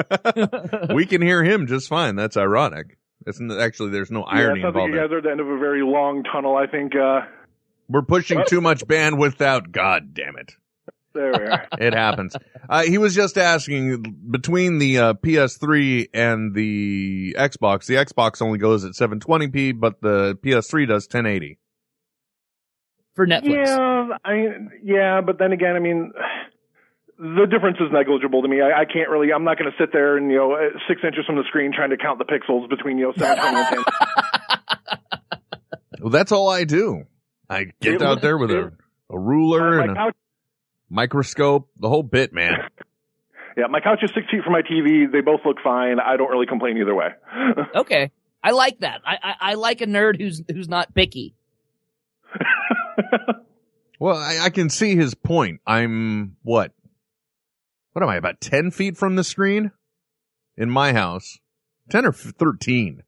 we can hear him just fine. That's ironic. It's n- actually there's no yeah, irony it sounds like involved. you guys are at the end of a very long tunnel. I think. Uh, We're pushing too much bandwidth out. God damn it. there we are. It happens. Uh, he was just asking between the uh, PS3 and the Xbox. The Xbox only goes at 720p, but the PS3 does 1080. For Netflix. Yeah, I mean, yeah, but then again, I mean, the difference is negligible to me. I, I can't really. I'm not going to sit there and you know, uh, six inches from the screen trying to count the pixels between you know 720 and 10. Well, that's all I do. I get It out was- there with a, it- a ruler my and a couch, microscope, the whole bit, man. yeah, my couch is six feet from my TV. They both look fine. I don't really complain either way. Okay, I like that. I, I I like a nerd who's who's not picky. Well, I, I can see his point. I'm what? What am I? About ten feet from the screen in my house, ten or thirteen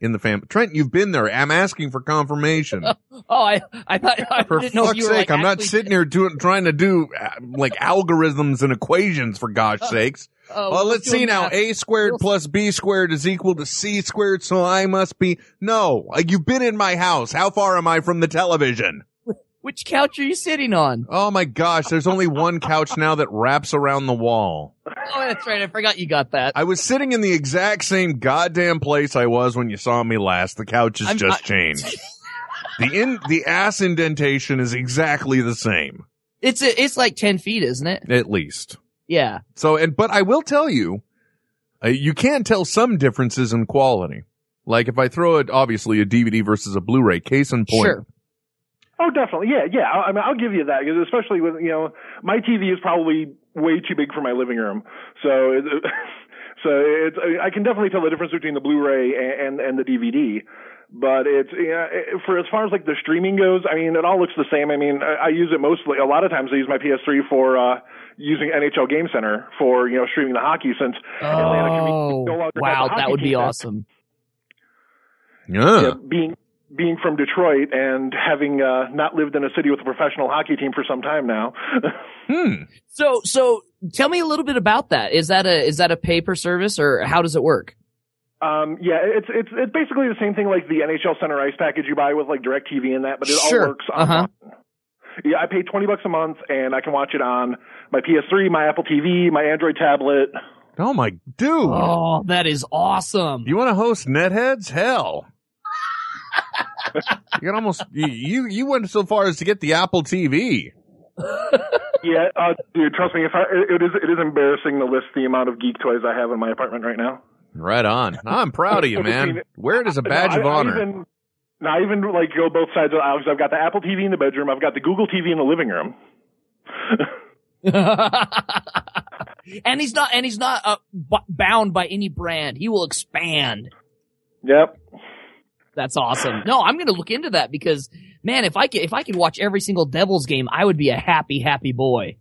in the family. Trent, you've been there. I'm asking for confirmation. Oh, I I thought I For didn't fuck's sake, like I'm not sitting here doing trying to do uh, like algorithms and equations. For gosh sakes. Oh, Well, let's see now. math. A squared We'll- plus B squared is equal to C squared, so I must be. No, uh, you've been in my house. How far am I from the television? Which couch are you sitting on? Oh my gosh, there's only one couch now that wraps around the wall. Oh, that's right. I forgot you got that. I was sitting in the exact same goddamn place I was when you saw me last. The couch has I'm- just changed. The in the ass indentation is exactly the same, It's a, it's like ten feet, isn't it? at least. Yeah. So, and but I will tell you, uh, you can tell some differences in quality. Like if I throw it, obviously a DVD versus a Blu-ray. Case in point. Sure. oh, definitely. Yeah, yeah. I, I mean, I'll give you that, 'cause especially with you know, my TV is probably way too big for my living room, so. It, So it's, I can definitely tell the difference between the Blu-ray and, and, and the DVD. But it's yeah, it- for as far as like the streaming goes, I mean, it all looks the same. I mean, I, I use it mostly. A lot of times, I use my PS3 for uh, using NHL Game Center for you know streaming the hockey since Atlanta Oh, Community no longer has wow, a hockey that would be team. awesome. Yeah. Yeah, being being from Detroit and having uh, not lived in a city with a professional hockey team for some time now. Hmm. So, so tell me a little bit about that. Is that a is that a pay per service or how does it work? Um, yeah, it's it's it's basically the same thing like the NHL Center Ice package you buy with like DirecTV and that, but it Sure. all works on. Uh-huh. Yeah, I pay twenty bucks a month and I can watch it on my PS3, my Apple TV, my Android tablet. Oh my dude. Oh, that is awesome. You want to host Netheads? Hell. you got almost you, you you went so far as to get the Apple TV. Yeah, uh, dude, trust me, if I, it is it is embarrassing to list the amount of geek toys I have in my apartment right now. Right on. I'm proud of you, man. Wear it as a badge No, of I- I honor. even, no, I even like go both sides of the house. I've got the Apple TV in the bedroom. I've got the Google TV in the living room. and he's not and he's not uh, b- bound by any brand. He will expand. Yep. That's awesome. No, I'm going to look into that because man, if I could if I could watch every single Devils game, I would be a happy happy boy.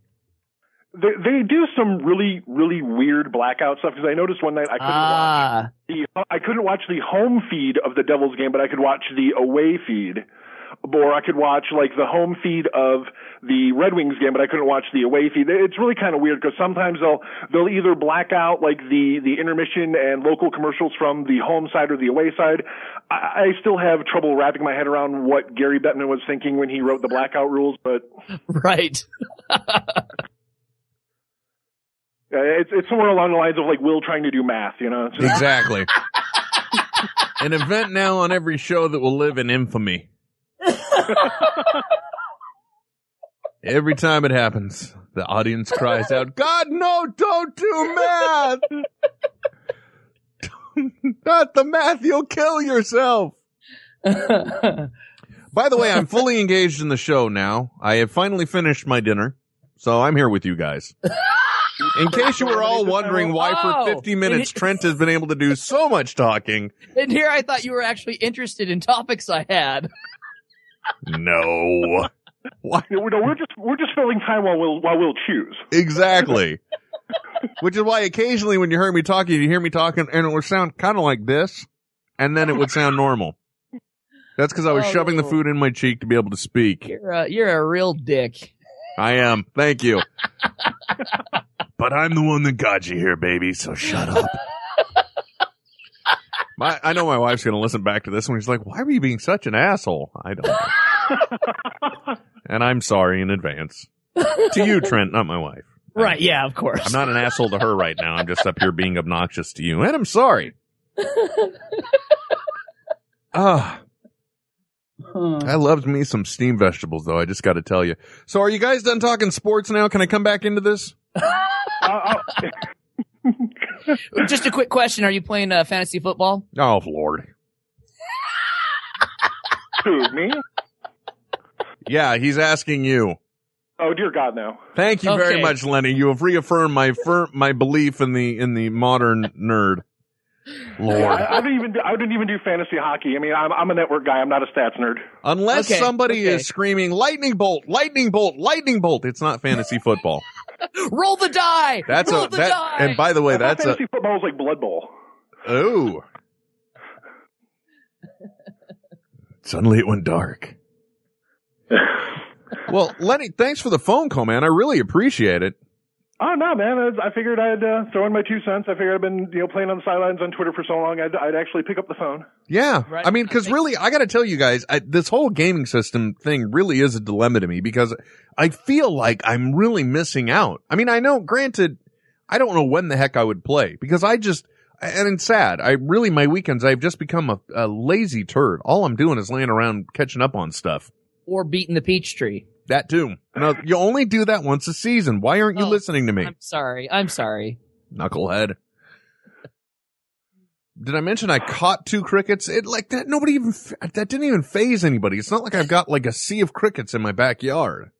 They, they do some really, really weird blackout stuff because I noticed one night I couldn't Ah, watch the I couldn't watch the home feed of the Devils game, but I could watch the away feed. Or I could watch like the home feed of the Red Wings game, but I couldn't watch the away feed. It's really kind of weird because sometimes they'll they'll either black out like the the intermission and local commercials from the home side or the away side. I, I still have trouble wrapping my head around what Gary Bettman was thinking when he wrote the blackout rules, but right. uh, it's it's somewhere along the lines of like Will trying to do math, you know. It's just- Exactly. An event now on every show that will live in infamy. Every time it happens, the audience cries out, God, no, don't do math! Not the math, you'll kill yourself! By the way, I'm fully engaged in the show now. I have finally finished my dinner, so I'm here with you guys. In case you were all wondering why Oh, for 50 minutes Trent has been able to do so much talking, and here I thought you were actually interested in topics I had. no. Why? No, we're just we're just filling time while we'll while we'll choose. Exactly. Which is why occasionally when you hear me talking, you hear me talking and it would sound kind of like this, and then it would sound normal. That's because I was Oh. shoving the oh. food in my cheek to be able to speak. You're a, you're a real dick. I am. Thank you. but I'm the one that got you here, baby, so shut up. My, I know my wife's going to listen back to this one. She's like, why were you being such an asshole? I don't know. and I'm sorry in advance. To you, Trent, not my wife. Right? Yeah, of course. I'm not an asshole to her right now. I'm just up here being obnoxious to you, and I'm sorry. Ah, I loved me some steamed vegetables, though. I just got to tell you. So, are you guys done talking sports now? Can I come back into this? Uh, uh, Just a quick question: Are you playing uh, fantasy football? Oh, Lord. who me? Yeah, he's asking you. Oh dear God, no. Thank you very much, Lenny. You have reaffirmed my fir- my belief in the in the modern nerd. Lord. I, I don't even do, I didn't even do fantasy hockey. I mean, I'm I'm a network guy. I'm not a stats nerd. Unless Okay, somebody okay. is screaming lightning bolt, lightning bolt, lightning bolt, it's not fantasy football. Roll the die. That's Roll a the that die. and by the way, I thought that's a fantasy football was like Blood Bowl. oh. Suddenly it went dark. well, Lenny, thanks for the phone call, man. I really appreciate it. Oh no, man! I, I figured I'd uh, throw in my two cents. I figured I've been you know playing on the sidelines on Twitter for so long. I'd, I'd actually pick up the phone. Yeah. Right. I mean, cause really, I gotta tell you guys, I, this whole gaming system thing really is a dilemma to me because I feel like I'm really missing out. I mean, I know, granted, I don't know when the heck I would play because I just, and it's sad. I really, my weekends, I've just become a, a lazy turd. All I'm doing is laying around catching up on stuff. or beating the peach tree. That too. No, you only do that once a season. Why aren't you Oh, listening to me? I'm sorry. I'm sorry. Knucklehead. Did I mention I caught two crickets? It like that. Nobody even that didn't even phase anybody. It's not like I've got like a sea of crickets in my backyard.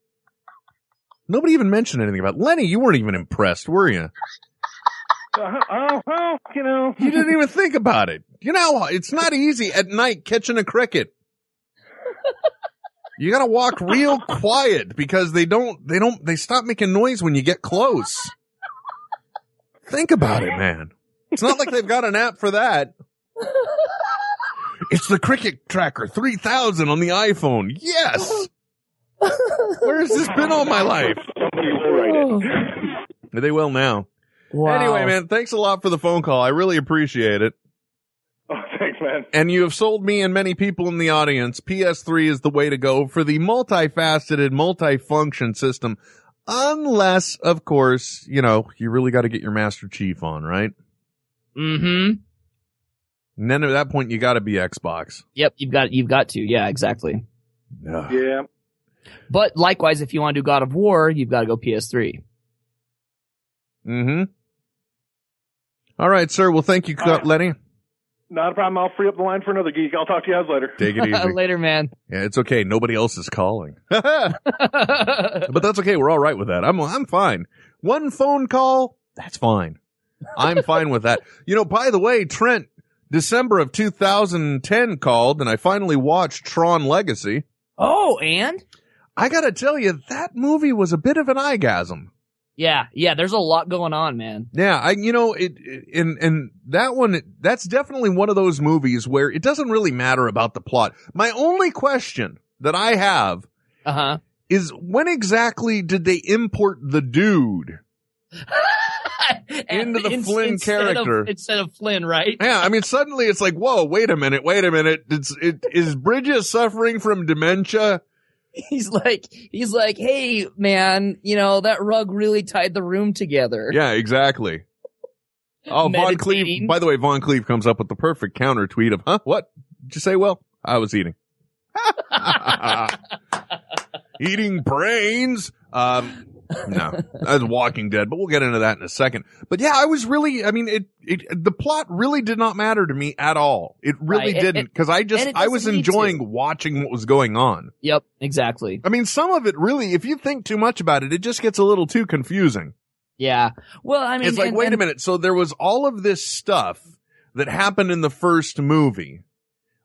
Nobody even mentioned anything about Lenny. You weren't even impressed, were you? Uh, oh well, you know. You didn't even think about it. You know, it's not easy at night catching a cricket. You gotta walk real quiet because they don't, they don't, they stop making noise when you get close. Think about it, man. It's not like they've got an app for that. It's the Cricket Tracker 3000 on the iPhone. Yes. Where has this been all my life? Somebody will write it. They will now. Wow. Anyway, man, thanks a lot for the phone call. I really appreciate it. Oh, thanks, man. And you have sold me and many people in the audience. PS3 is the way to go for the multifaceted, multifunction system. Unless, of course, you know, you really got to get your Master Chief on, right? Mm-hmm. And then at that point, you got to be Xbox. Yep. You've got. You've got to. Yeah. Exactly. Ugh. Yeah. But likewise, if you want to do God of War, you've got to go PS3. Mm-hmm. All right, sir. Well, thank you, All right. Lenny. Not a problem. I'll free up the line for another geek. I'll talk to you guys later. Take it easy. Later, man. yeah, it's okay. Nobody else is calling. but that's okay. We're all right with that. I'm I'm fine. One phone call, that's fine. I'm fine with that. You know, by the way, Trent, December of 2010 called and I finally watched Tron Legacy. Oh, and I gotta tell you, that movie was a bit of an eyegasm. Yeah, yeah. There's a lot going on, man. Yeah, I you know it, it and and that one that's definitely one of those movies where it doesn't really matter about the plot. My only question that I have Uh huh. is when exactly did they import the dude? Into the Flynn character. instead of Flynn, right? Yeah, I mean suddenly it's like, whoa, wait a minute, wait a minute. It's it is Bridges suffering from dementia? He's like, he's like, hey, man, you know that rug really tied the room together. Yeah, exactly. Oh, Von Cleve. By the way, Von Cleve comes up with the perfect counter tweet of, huh? What? Did you say, well, I was eating. eating brains. Um, no, that's Walking Dead, but we'll get into that in a second. But yeah, I was really, I mean, it, it, the plot really did not matter to me at all. It really Right, didn't, cause I just, I was to. enjoying watching what was going on. Yep, exactly. I mean, some of it really, if you think too much about it, it just gets a little too confusing. Yeah. Well, I mean, it's like, and- wait a minute. So there was all of this stuff that happened in the first movie.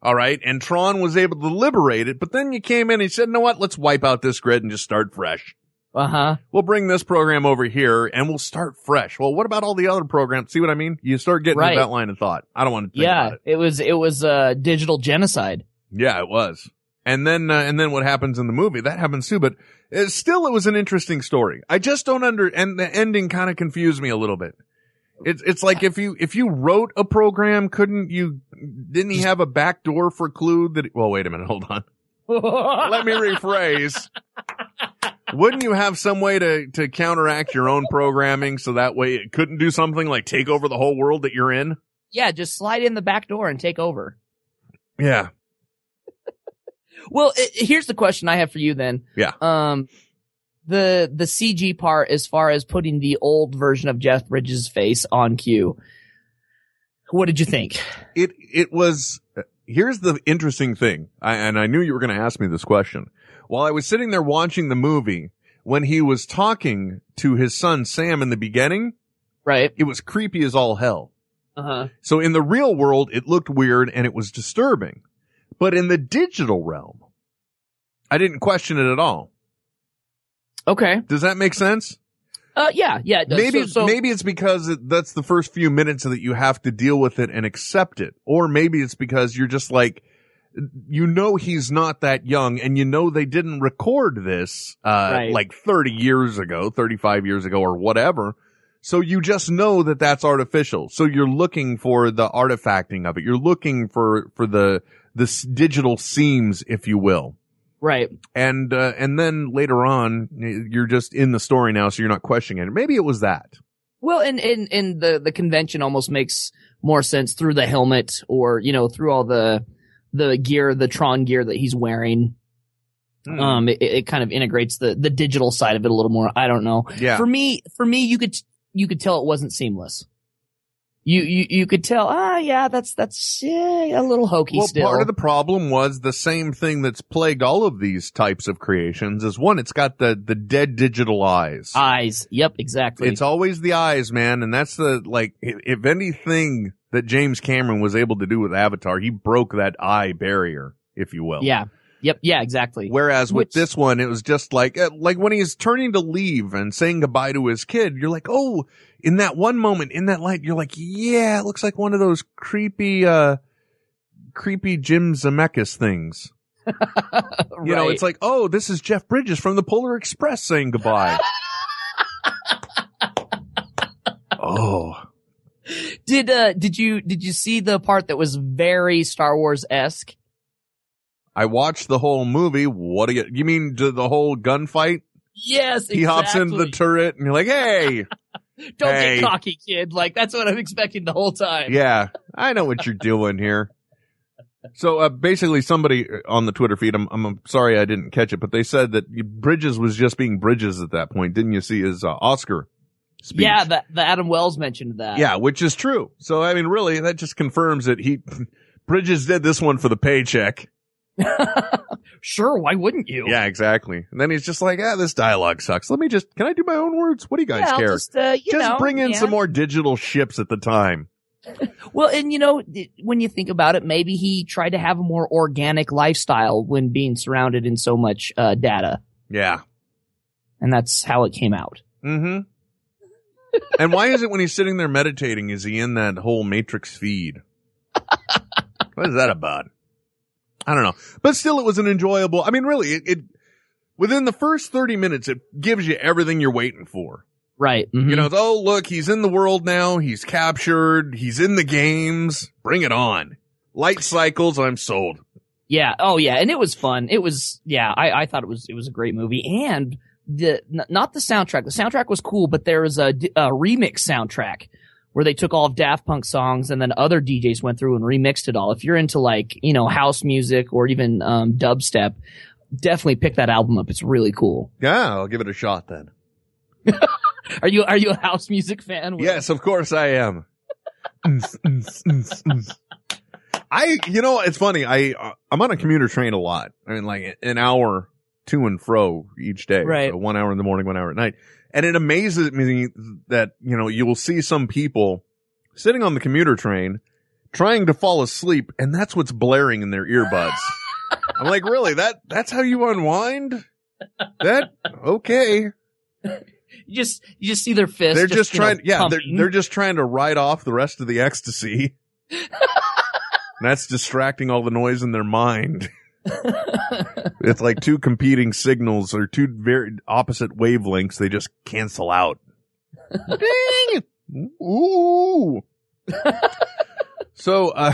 All right. And Tron was able to liberate it, but then you came in and you said, you know what? Let's wipe out this grid and just start fresh. Uh huh. We'll bring this program over here and we'll start fresh. Well, what about all the other programs? See what I mean? You start getting Right. that line of thought. I don't want to Yeah, it. it was it was uh digital genocide. Yeah, it was. And then, uh, and then what happens in the movie? That happens too, but uh, still it was an interesting story. I just don't under, and the ending kind of confused me a little bit. It's, it's like if you, if you wrote a program, couldn't you, didn't he have a back door for clue that, well, wait a minute, hold on. Let me rephrase. Wouldn't you have some way to, to counteract your own programming so that way it couldn't do something like take over the whole world that you're in? yeah, just slide in the back door and take over. Yeah. Well, i here's the question I have for you then. Yeah. Um, the the CG part, as far as putting the old version of Jeff Bridges' face on cue. What did you think? it it was here's the interesting thing I, and i knew you were going to ask me this question while i was sitting there watching the movie when he was talking to his son sam in the beginning Right. it was creepy as all hell Uh huh. so in the real world it looked weird and it was disturbing but in the digital realm i didn't question it at all Okay. does that make sense Uh, yeah, yeah. it does. maybe So- so- maybe it's because it, that's the first few minutes that you have to deal with it and accept it, or maybe it's because you're just like, you know, he's not that young, and you know they didn't record this uh, Right. like 30 years ago, 35 years ago, or whatever. So you just know that that's artificial. So you're looking for the artifacting of it. You're looking for for the the s- digital seams, if you will right. and uh, and then later on you're just in the story now so you're not questioning it maybe it was that Well, and, and, and the, the convention almost makes more sense through the helmet or, you know, through all the, the gear, the Tron gear that he's wearing. Hmm. Um, it, it kind of integrates the, the digital side of it a little more. I don't know. yeah For me, for me, you could, you could tell it wasn't seamless. You, you, you could tell, ah, yeah, that's, that's eh, a little hokey well still. part of the problem was the same thing that's plagued all of these types of creations is one it's got the the dead digital eyes Eyes. Yep, exactly. it's always the eyes man and that's the like if anything that james cameron was able to do with avatar he broke that eye barrier if you will yeah. Yep. Yeah, exactly. Whereas with Which- this one, it was just like, uh, like when he's turning to leave and saying goodbye to his kid, you're like, oh, in that one moment, in that light, you're like, yeah, it looks like one of those creepy, uh, creepy Jim Zemeckis things. You know, it's like, oh, this is Jeff Bridges from the Polar Express saying goodbye. oh, Did uh did you did you see the part that was very Star Wars esque? I watched the whole movie. What do you, you mean the whole gunfight? Yes, He hops into the turret and you're like, hey, Don't Hey. get cocky, kid. Like that's what I'm expecting the whole time. Yeah, I know what you're doing here. So uh, basically, somebody on the Twitter feed, I'm, I'm sorry I didn't catch it, but they said that Bridges was just being Bridges at that point. Didn't you see his uh, Oscar speech? Yeah, the, the Adam Wells mentioned that. yeah, which is true. So I mean, really, that just confirms that he Bridges did this one for the paycheck. sure. Why wouldn't you? Yeah, exactly. And then he's just like, ah, this dialogue sucks. Let me just, can I do my own words? What do you guys Yeah, care? Just, uh, you Just know, bring in yeah. some more digital ships at the time. Well, and you know, when you think about it, maybe he tried to have a more organic lifestyle when being surrounded in so much uh, data, Yeah. and that's how it came out. Mm-hmm. And why is it when he's sitting there meditating, is he in that whole matrix feed? what is that about? I don't know. But still, it was an enjoyable, I mean, really, it, it within the first 30 minutes, it gives you everything you're waiting for. Right. mhm. You know, it's, oh, look, he's in the world now. He's captured. He's in the games. Bring it on. Light cycles. I'm sold. Yeah. Oh, yeah. And it was fun. It was. Yeah. I, I thought it was. It was a great movie, and the n- not the soundtrack. The soundtrack was cool, but there was a remix soundtrack where they took all of Daft Punk songs and then other DJs went through and remixed it all. If you're into like you know house music or even um, dubstep, definitely pick that album up. It's really cool. Yeah, I'll give it a shot then. Are you are you a house music fan? Yes, of course I am. I, you know, it's funny. I, uh, I'm on a commuter train a lot. I mean, like an hour to and fro each day. Right. So one hour in the morning, one hour at night. And it amazes me that, you know, you will see some people sitting on the commuter train trying to fall asleep and that's what's blaring in their earbuds. I'm like, really? That, that's how you unwind? That, okay. You just you just see their fists. they're just, know, trying, yeah, they're, they're just trying to ride off the rest of the ecstasy. that's distracting all the noise in their mind. it's like two competing signals or two very opposite wavelengths. They just cancel out. Ding! Ooh. so, uh,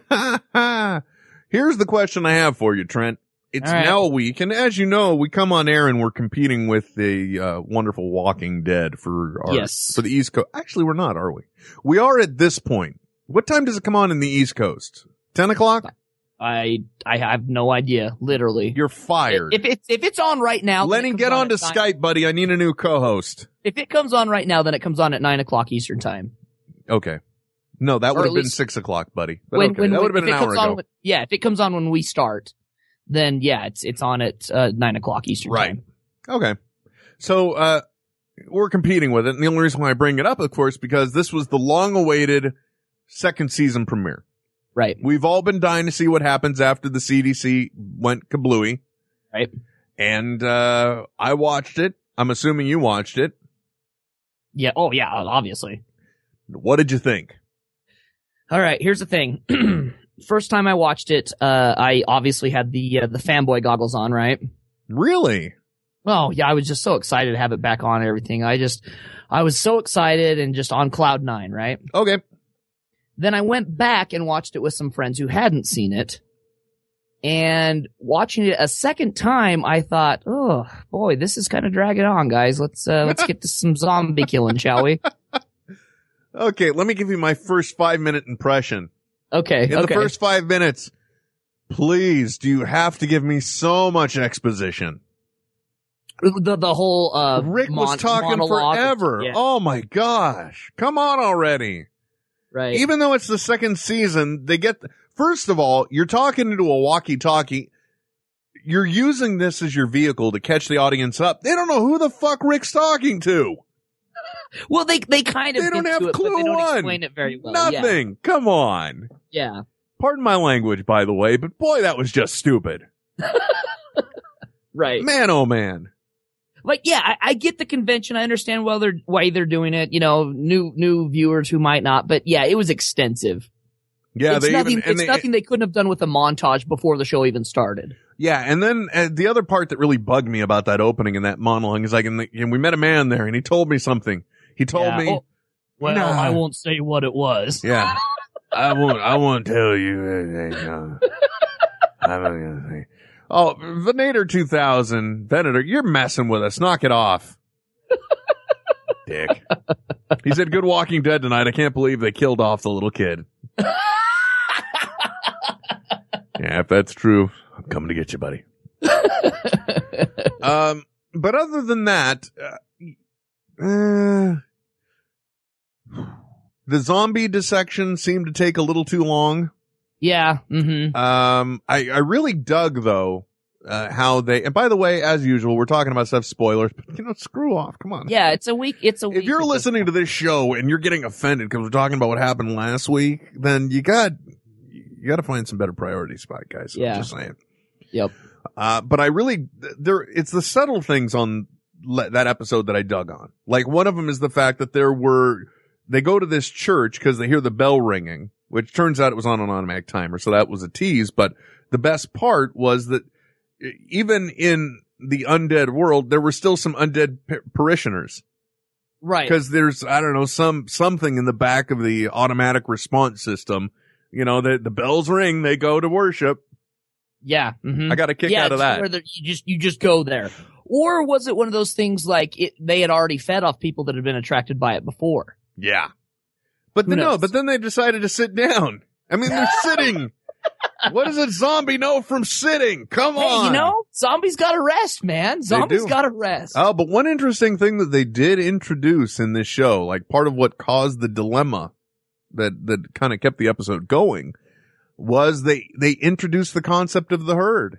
here's the question I have for you, Trent. It's right. now a week, and as you know, we come on air and we're competing with the uh, wonderful Walking Dead for our Yes. for the East Coast. Actually, we're not, are we? We are at this point. What time does it come on in the East Coast? Ten o'clock. I I have no idea. Literally, You're fired. If it's if it's on right now, then Lenny, get on on to nine- Skype, buddy. I need a new co-host. If it comes on right now, then it comes on at nine o'clock Eastern time. Okay. No, that would have been six o'clock, buddy. But when okay, when that would have been an hour ago. when- yeah, if it comes on when we start, then yeah, it's it's on at uh, nine o'clock Eastern time. Right. time. Okay. So, uh, we're competing with it. And the only reason why I bring it up, of course, because this was the long awaited second season premiere. Right. We've all been dying to see what happens after the CDC went kablooey. Right. And, uh, I watched it. I'm assuming you watched it. Yeah. Oh yeah. Obviously. What did you think? All right. Here's the thing. First time I watched it, uh, I obviously had the uh, the fanboy goggles on. Right. Really? Oh yeah, I was just so excited to have it back on and everything. I just, I was so excited and just on cloud nine, right? Okay. Then I went back and watched it with some friends who hadn't seen it. And watching it a second time, I thought, oh boy, this is kind of dragging on, guys. Let's, uh, let's get to some zombie killing, shall we? Okay. Let me give you my first five minute impression. Okay. In okay. the first five minutes, please, do you have to give me so much exposition? the, the whole, uh, Rick was talking monologue- forever. Yeah, Oh my gosh. Come on already. Right. Even though it's the second season, they get, first of all, you're talking into a walkie talkie. You're using this as your vehicle to catch the audience up. They don't know who the fuck Rick's talking to. well, they, they kind of They don't have it, clue they don't one. explain it very well. Yeah. Nothing. Come on. Yeah. Pardon my language, by the way, but boy, that was just stupid. Right. Man, oh man. Like yeah, I, I get the convention. I understand why they're why they're doing it. You know, new new viewers who might not, but yeah, it was extensive. Yeah, it's they nothing. even, it's they, nothing they couldn't have done with a montage before the show even started. Yeah, and then uh, the other part that really bugged me about that opening and that monologue is like, and, the, and we met a man there, and he told me something. He told Yeah. me, Oh, well, Nah. I won't say what it was. yeah, I won't, I won't tell you anything. No. I'm not gonna say. Oh, Venator 2000, Venator, you're messing with us. Knock it off. Dick. He said, good Walking Dead tonight. I can't believe they killed off the little kid. yeah, if that's true, I'm coming to get you, buddy. um, but other than that, uh, uh, the zombie dissection seemed to take a little too long. Yeah. Mm-hmm. Um, I, I really dug though uh, how they. And by the way, as usual, we're talking about stuff spoilers, but you know, screw off. Come on. Yeah, it's a week. It's a week. If you're listening to this show and you're getting offended because we're talking about what happened last week, then you got you got to find some better priority spot, guys. I'm Yeah. just saying. Yep. Uh, but I really there it's the subtle things on le- that episode that I dug on. Like one of them is the fact that there were they go to this church because they hear the bell ringing, which turns out it was on an automatic timer, so that was a tease. But the best part was that even in the undead world, there were still some undead pa- parishioners Right. because there's I don't know some something in the back of the automatic response system. You know that the bells ring, they go to worship. Yeah. mhm. I got a kick yeah, out of that. The, you just you just go there, or was it one of those things like it, they had already fed off people that had been attracted by it before? Yeah. But then, no, but then they decided to sit down. I mean, they're sitting. what does a zombie know from sitting? Come Hey, on. you know, zombies got to rest, man. Zombies do. got to rest. Oh, but one interesting thing that they did introduce in this show, like part of what caused the dilemma that, that kind of kept the episode going was they, they introduced the concept of the herd.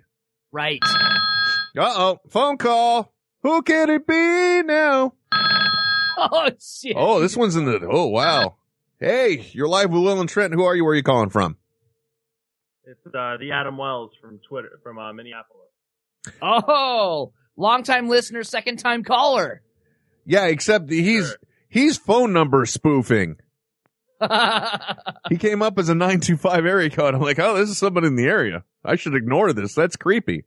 right. Uh oh, phone call. Who can it be now? Oh shit. Oh, this one's in the, oh wow. Hey, you're live with Will and Trent. Who are you? Where are you calling from? It's uh, the Adam Wells from Twitter from uh, Minneapolis. Oh, long time listener, second time caller. Yeah, except he's he's phone number spoofing. He came up as a 925 area code. I'm like, oh, this is somebody in the area. I should ignore this. That's creepy.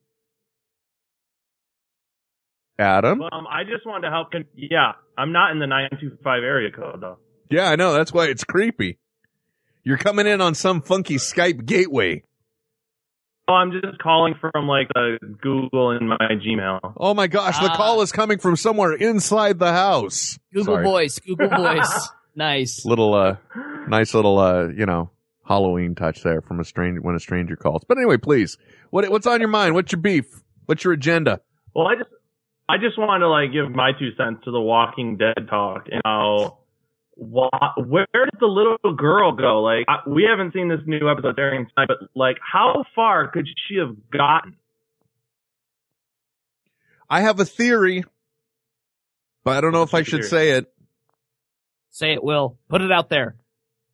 Adam? Um, I just wanted to help. Con- yeah, I'm not in the 925 area code though. Yeah, I know. That's why it's creepy. You're coming in on some funky Skype gateway. Oh, I'm just calling from like the Google in my Gmail. Oh my gosh, the Ah. call is coming from somewhere inside the house. Google Sorry. voice, Google voice. Nice. Little, uh, nice little, uh, you know, Halloween touch there from a stranger when a stranger calls. But anyway, please, what what's on your mind? What's your beef? What's your agenda? Well, I just I just wanted to like give my two cents to the Walking Dead talk and how wha- where did the little girl go? Like I, we haven't seen this new episode airing tonight, but like how far could she have gotten? I have a theory, but I don't know if I should say it. Say it, Will. Put it out there.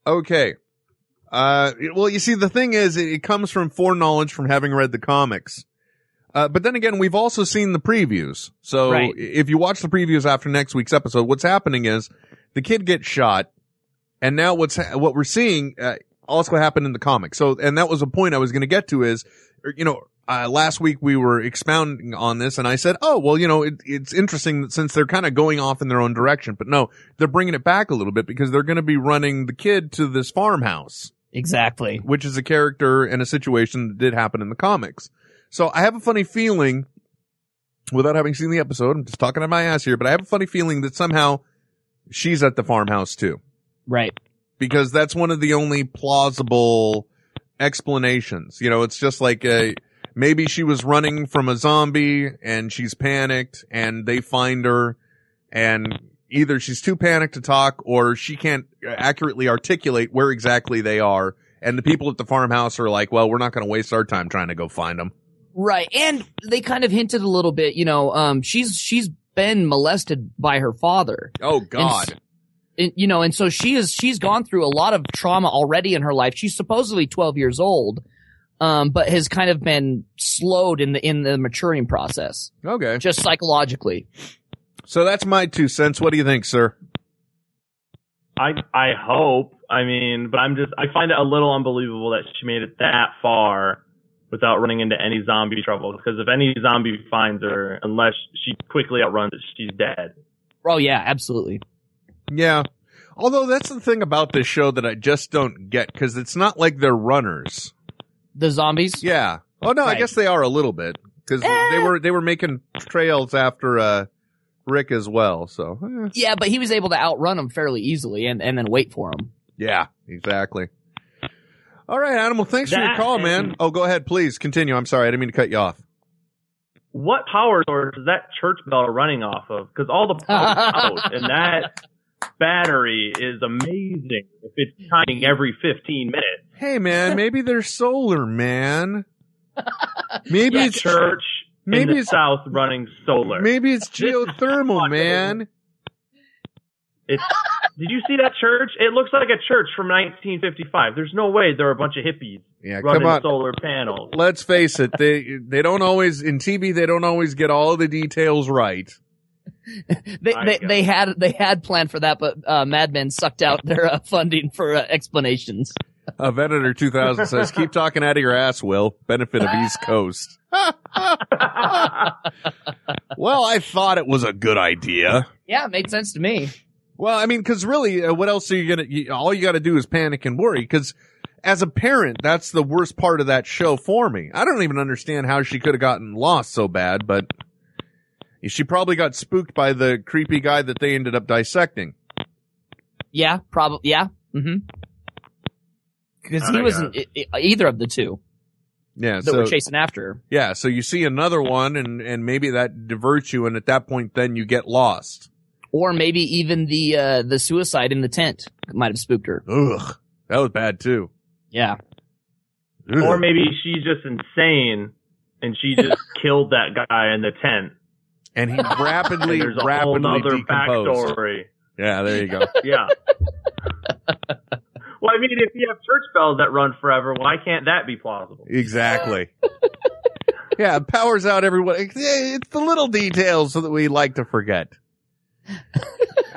Okay. Uh, well, you see, the thing is, it, it comes from foreknowledge from having read the comics. Uh, but then again, we've also seen the previews. So Right. if you watch the previews after next week's episode, what's happening is the kid gets shot, and now what's ha- what we're seeing uh, also happened in the comics. So, and that was a point I was going to get to is, er, you know, uh, last week we were expounding on this, and I said, oh well, you know, it, it's interesting that since they're kind of going off in their own direction, but no, they're bringing it back a little bit because they're going to be running the kid to this farmhouse Exactly. which is a character and a situation that did happen in the comics. So I have a funny feeling, without having seen the episode, I'm just talking on my ass here, but I have a funny feeling that somehow she's at the farmhouse too, Right. because that's one of the only plausible explanations. You know, it's just like a, maybe she was running from a zombie and she's panicked and they find her and either she's too panicked to talk or she can't accurately articulate where exactly they are. And the people at the farmhouse are like, well, we're not going to waste our time trying to go find them. Right. And they kind of hinted a little bit, you know, um, she's, she's been molested by her father. Oh God. And, you know, and so she is, she's gone through a lot of trauma already in her life. She's supposedly 12 years old, um, but has kind of been slowed in the, in the maturing process, Okay. just psychologically. So that's my two cents. What do you think, sir? I I hope. I mean, but I'm just I find it a little unbelievable that she made it that far without running into any zombie trouble. Because if any zombie finds her, unless she quickly outruns it, she's dead. Oh yeah, absolutely. Yeah. Although that's the thing about this show that I just don't get because it's not like they're runners. The zombies? Yeah. Oh no, I guess they are a little bit because they were they were making trails after uh Rick as well. So eh. Yeah, but he was able to outrun them fairly easily and, and then wait for them. yeah, exactly. All right, Animal. Thanks for your That call, man. Oh, go ahead, please continue. I'm sorry, I didn't mean to cut you off. What power source is that church bell running off of? Because all the power's out, and that battery is amazing. If it's timing every 15 minutes, Hey, man, maybe they're solar, man. Maybe yeah, it's church Maybe in the it's- south running solar. Maybe it's geothermal, man. It's, did you see that church? It looks like a church from 1955. There's no way there are a bunch of hippies Yeah, running come on. solar panels. Let's face it, they they don't always in TV they don't always get all the details right. They, I they, got they had they had planned for that, but uh, Mad Men sucked out their uh, funding for uh, explanations. Uh, Venator 2000 says, keep talking out of your ass, Will. Benefit of East Coast. well, I thought it was a good idea. Yeah, it made sense to me. Well, I mean, cause really, uh, what else are you gonna, you, all you gotta do is panic and worry, cause as a parent, that's the worst part of that show for me. I don't even understand how she could have gotten lost so bad, but she probably got spooked by the creepy guy that they ended up dissecting. Yeah, probably. Yeah. Mm-hmm. Because Oh he wasn't either of the two Yeah, that so, were chasing after her. yeah, so you see another one and, and maybe that diverts you and at that point then you get lost. Or maybe even the uh, the suicide in the tent might have spooked her. Ugh, that was bad too. Yeah. Ugh. Or maybe she's just insane and she just killed that guy in the tent. and he rapidly, And there's a whole rapidly decomposed. backstory. Yeah, there you go. Yeah. well, I mean, if you have church bells that run forever, why can't that be plausible? Exactly. yeah, powers out everyone. It's, it's the little details that we like to forget.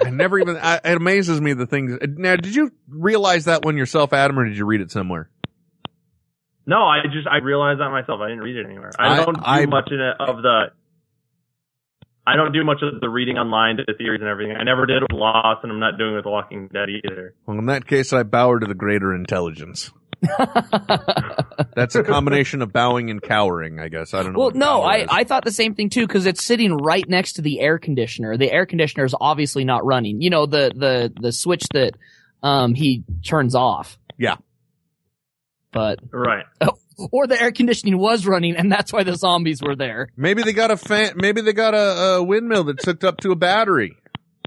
I never even, I, it amazes me the things. Now, did you realize that one yourself, Adam, or did you read it somewhere? No, I just I realized that myself. I didn't read it anywhere. I, I- don't do I- much in it of the. I don't do much of the reading online to the theories and everything. I never did with Lost, and I'm not doing with Walking Dead either. Well, in that case, I bow to the greater intelligence. That's a combination of bowing and cowering, I guess. I don't know. Well, no, I, is. I thought the same thing too because it's sitting right next to the air conditioner. The air conditioner is obviously not running. You know the the the switch that um he turns off. Yeah. But Right. or the air conditioning was running and that's why the zombies were there. Maybe they got a fan, maybe they got a, a windmill that's hooked up to a battery.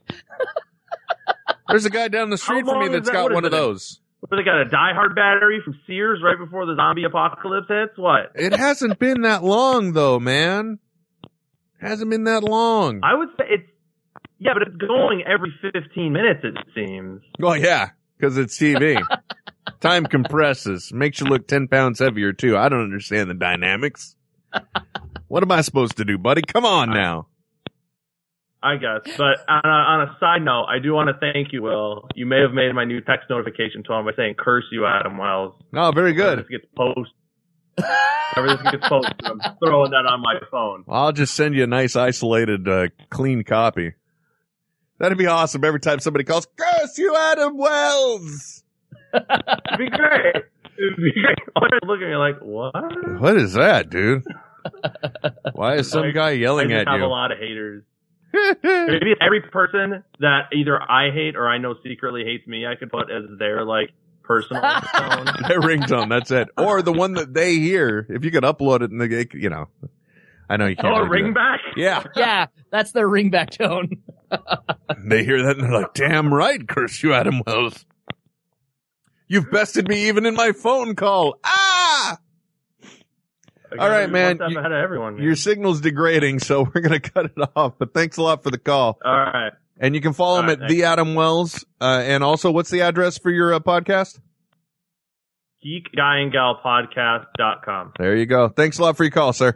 There's a guy down the street from me long that's that? got one is of it? those. What, they got a die-hard battery from Sears right before the zombie apocalypse hits? What? It hasn't been that long though, man. Hasn't been that long. I would say it's yeah, but it's going every 15 minutes. It seems. Well, yeah, because it's TV. Time compresses, makes you look 10 pounds heavier too. I don't understand the dynamics. What am I supposed to do, buddy? Come on now. I guess. But on a, on a side note, I do want to thank you, Will. You may have made my new text notification tone by saying "curse you, Adam Wells." Oh, very good. This gets posted. Everything gets posted. I'm throwing that on my phone. I'll just send you a nice isolated, uh, clean copy. That'd be awesome every time somebody calls, curse you, Adam Wells! It'd be great. It'd be great. Looking at me like, what? What is that, dude? Why is some Like, guy yelling I just at have you? a lot of haters. Maybe every person that either I hate or I know secretly hates me, I could put as their like personal tone. Their ringtone, that's it. Or the one that they hear. If you could upload it and they, you know. I know you can't. Oh, a really do ring back? Yeah. Yeah, that's their ringback tone. They hear that and they're like, damn right, curse you, Adam Wells. You've bested me even in my phone call. Ah! I All right, man. One step ahead of everyone. man. Your signal's degrading, so we're going to cut it off. But thanks a lot for the call. All right. And you can follow him All right, at the Adam Wells. Uh, and also, what's the address for your uh, podcast? geekguyandgalpodcast.com. There you go. Thanks a lot for your call, sir.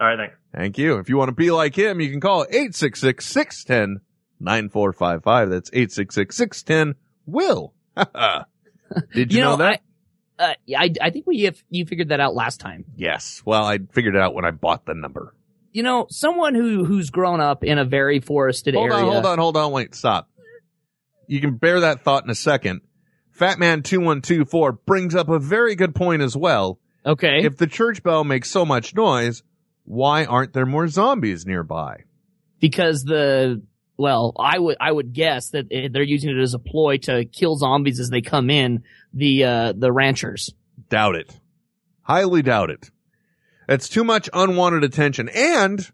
All right, thanks. Thank you. If you want to be like him, you can call 866-610-9455. That's 866-610-WILL. Did you, You know, know, that? I, uh, I, I think we have, you figured that out last time. yes. Well, I figured it out when I bought the number. You know, someone who who's grown up in a very forested Hold area. Hold on, hold on, hold on. Wait, stop. You can bear that thought in a second. Fatman2124 brings up a very good point as well. Okay. If the church bell makes so much noise, why aren't there more zombies nearby? because the well, I would I would guess that they're using it as a ploy to kill zombies as they come in. The uh the ranchers. Doubt it. Highly doubt it. It's too much unwanted attention. And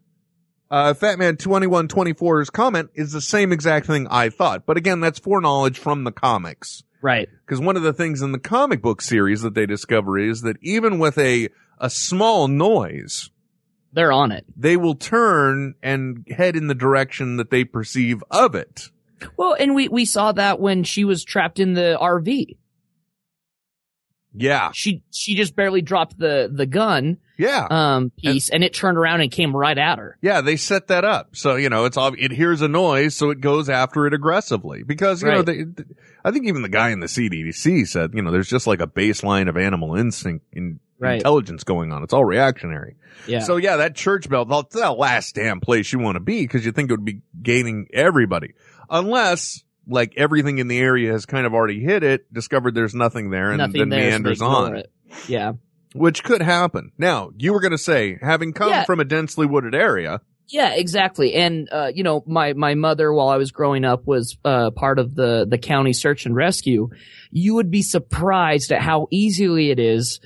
uh, Fatman2124's comment is the same exact thing I thought. But again, that's foreknowledge from the comics. Right. Because one of the things in the comic book series that they discover is that even with a, a small noise, They're on it. they will turn and head in the direction that they perceive of it. Well, and we we saw that when she was trapped in the RV. Yeah. She she just barely dropped the the gun Yeah. um piece, and, it turned around and came right at her. Yeah, they set that up. So, you know, it's ob- it hears a noise, so it goes after it aggressively. Because, you know, Right. they, I think even the guy in the CDC said, you know, there's just like a baseline of animal instinct and Right. intelligence going on. It's all reactionary. Yeah. So yeah, that church bell, that's the last damn place you want to be because you think it would be gaining everybody. Unless, like, everything in the area has kind of already hit it, discovered there's nothing there, and Nothing then there, meanders on. it. Yeah. Which could happen. Now, you were going to say, having come Yeah. from a densely wooded area, Yeah, exactly. And uh, you know, my my mother, while I was growing up, was uh, part of the the county search and rescue. You would be surprised at how easily it is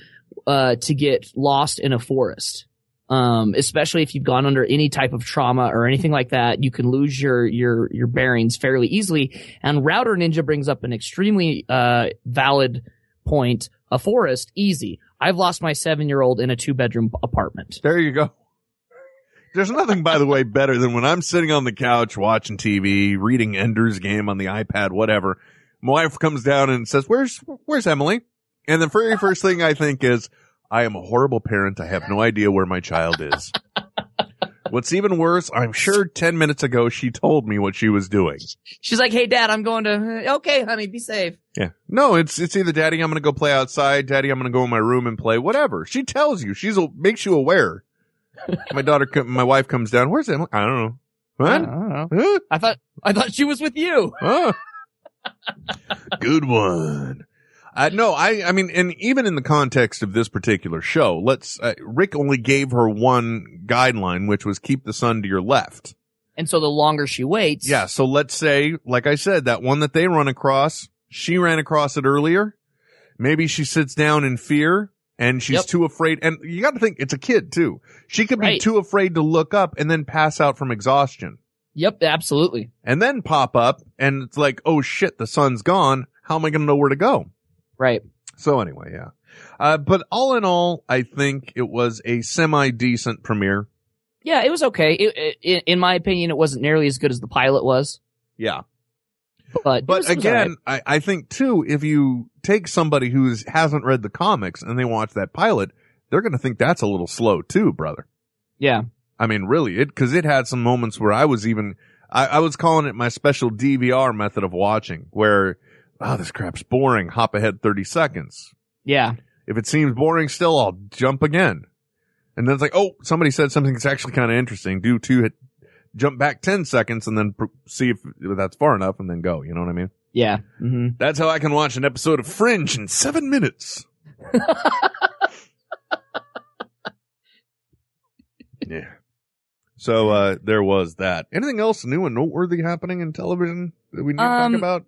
uh, to get lost in a forest. Um, especially if you've gone under any type of trauma or anything like that, you can lose your your your bearings fairly easily. And Router Ninja brings up an extremely uh, valid point. A forest, easy. I've lost my seven year old in a two bedroom apartment. There you go. There's nothing, by the way, better than when I'm sitting on the couch watching TV, reading Ender's Game on the iPad, whatever. My wife comes down and says, "Where's Where's Emily?" And the very first thing I think is, "I am a horrible parent. I have no idea where my child is." What's even worse, I'm sure 10 minutes ago she told me what she was doing. She's like, "Hey, Dad, I'm going to." Okay, honey, be safe. Yeah. No, it's it's either daddy, I'm gonna go play outside, daddy, I'm gonna go in my room and play, whatever. She tells you. She's a, makes you aware. my daughter, my wife comes down. Where's Emily? I don't know. What? I don't know. Huh? I thought I thought she was with you. Huh? Good one. Uh, no, I, I mean, and even in the context of this particular show, let's, uh, Rick only gave her one guideline, which was keep the sun to your left. And so the longer she waits, Yeah. So let's say, like I said, that one that they run across, she ran across it earlier. Maybe she sits down in fear and she's Yep. too afraid. And you got to think it's a kid too. She could be too afraid to look up and then pass out from exhaustion Yep, absolutely. and then pop up and it's like, oh shit, the sun's gone. How am I going to know where to go? Right. So anyway, yeah. Uh, but all in all, I think it was a semi decent premiere. Yeah, it was okay. It, it, in my opinion, it wasn't nearly as good as the pilot was. Yeah. But But was- it was all again, I, I think too, if you take somebody who hasn't read the comics and they watch that pilot, they're going to think that's a little slow too, brother. yeah, I mean, really, it, cause it had some moments where I was even, I, I was calling it my special DVR method of watching where, oh, this crap's boring. Hop ahead 30 seconds. yeah, If it seems boring still, I'll jump again. And then it's like, oh, somebody said something that's actually kind of interesting. Do two hit, jump back 10 seconds and then pr- see if that's far enough and then go. You know what I mean? yeah. hmm That's how I can watch an episode of Fringe in seven minutes. yeah. So, uh, there was that. Anything else new and noteworthy happening in television that we need to Um, talk about?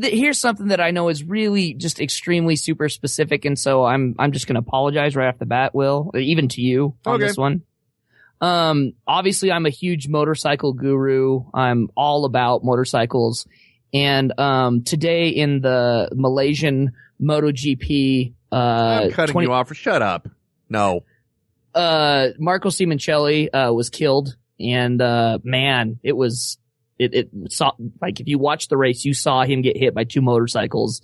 Th- Here's something that I know is really just extremely super specific, and so I'm I'm just going to apologize right off the bat, Will, even to you on Okay. this one. Um, obviously, I'm a huge motorcycle guru. I'm all about motorcycles, and um, today in the Malaysian MotoGP, uh, I'm cutting 20 you off. Shut up. No. uh Marco Simoncelli uh was killed and uh man it was it it saw like if you watch the race you saw him get hit by two motorcycles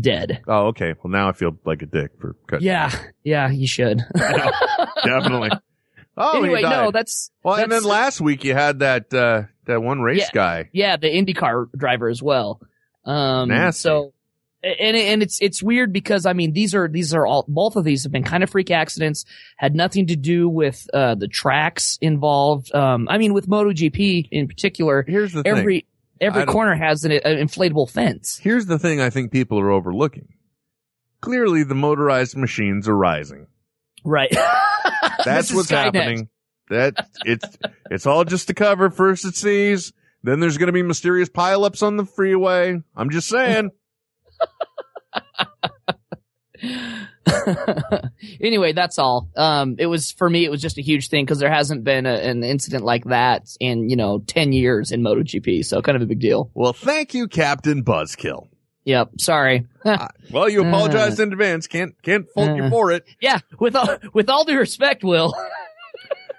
dead Oh, okay. Well, now I feel like a dick for cutting. yeah yeah you should Definitely. Oh, anyway no that's well, and then last week you had that, uh, that one race Yeah. guy. yeah the IndyCar driver as well um Nasty. so and and it's it's weird because I mean these are these are all both of these have been kind of freak accidents had nothing to do with uh the tracks involved um I mean with MotoGP in particular Here's the thing. every every I corner has an, an inflatable fence. Here's the thing I think people are overlooking. Clearly the motorized machines are rising. Right. That's what's Skynet. happening. That it's it's all just to cover first it sees, then there's going to be mysterious pileups on the freeway. I'm just saying. anyway, that's all. Um, it was for me. It was just a huge thing because there hasn't been a, an incident like that in you know ten years in MotoGP. So kind of a big deal. well, thank you, Captain Buzzkill. Yep. Sorry. Well, you apologized in advance. Can't can't fault you Uh. for it. yeah. With all with all due respect, Will.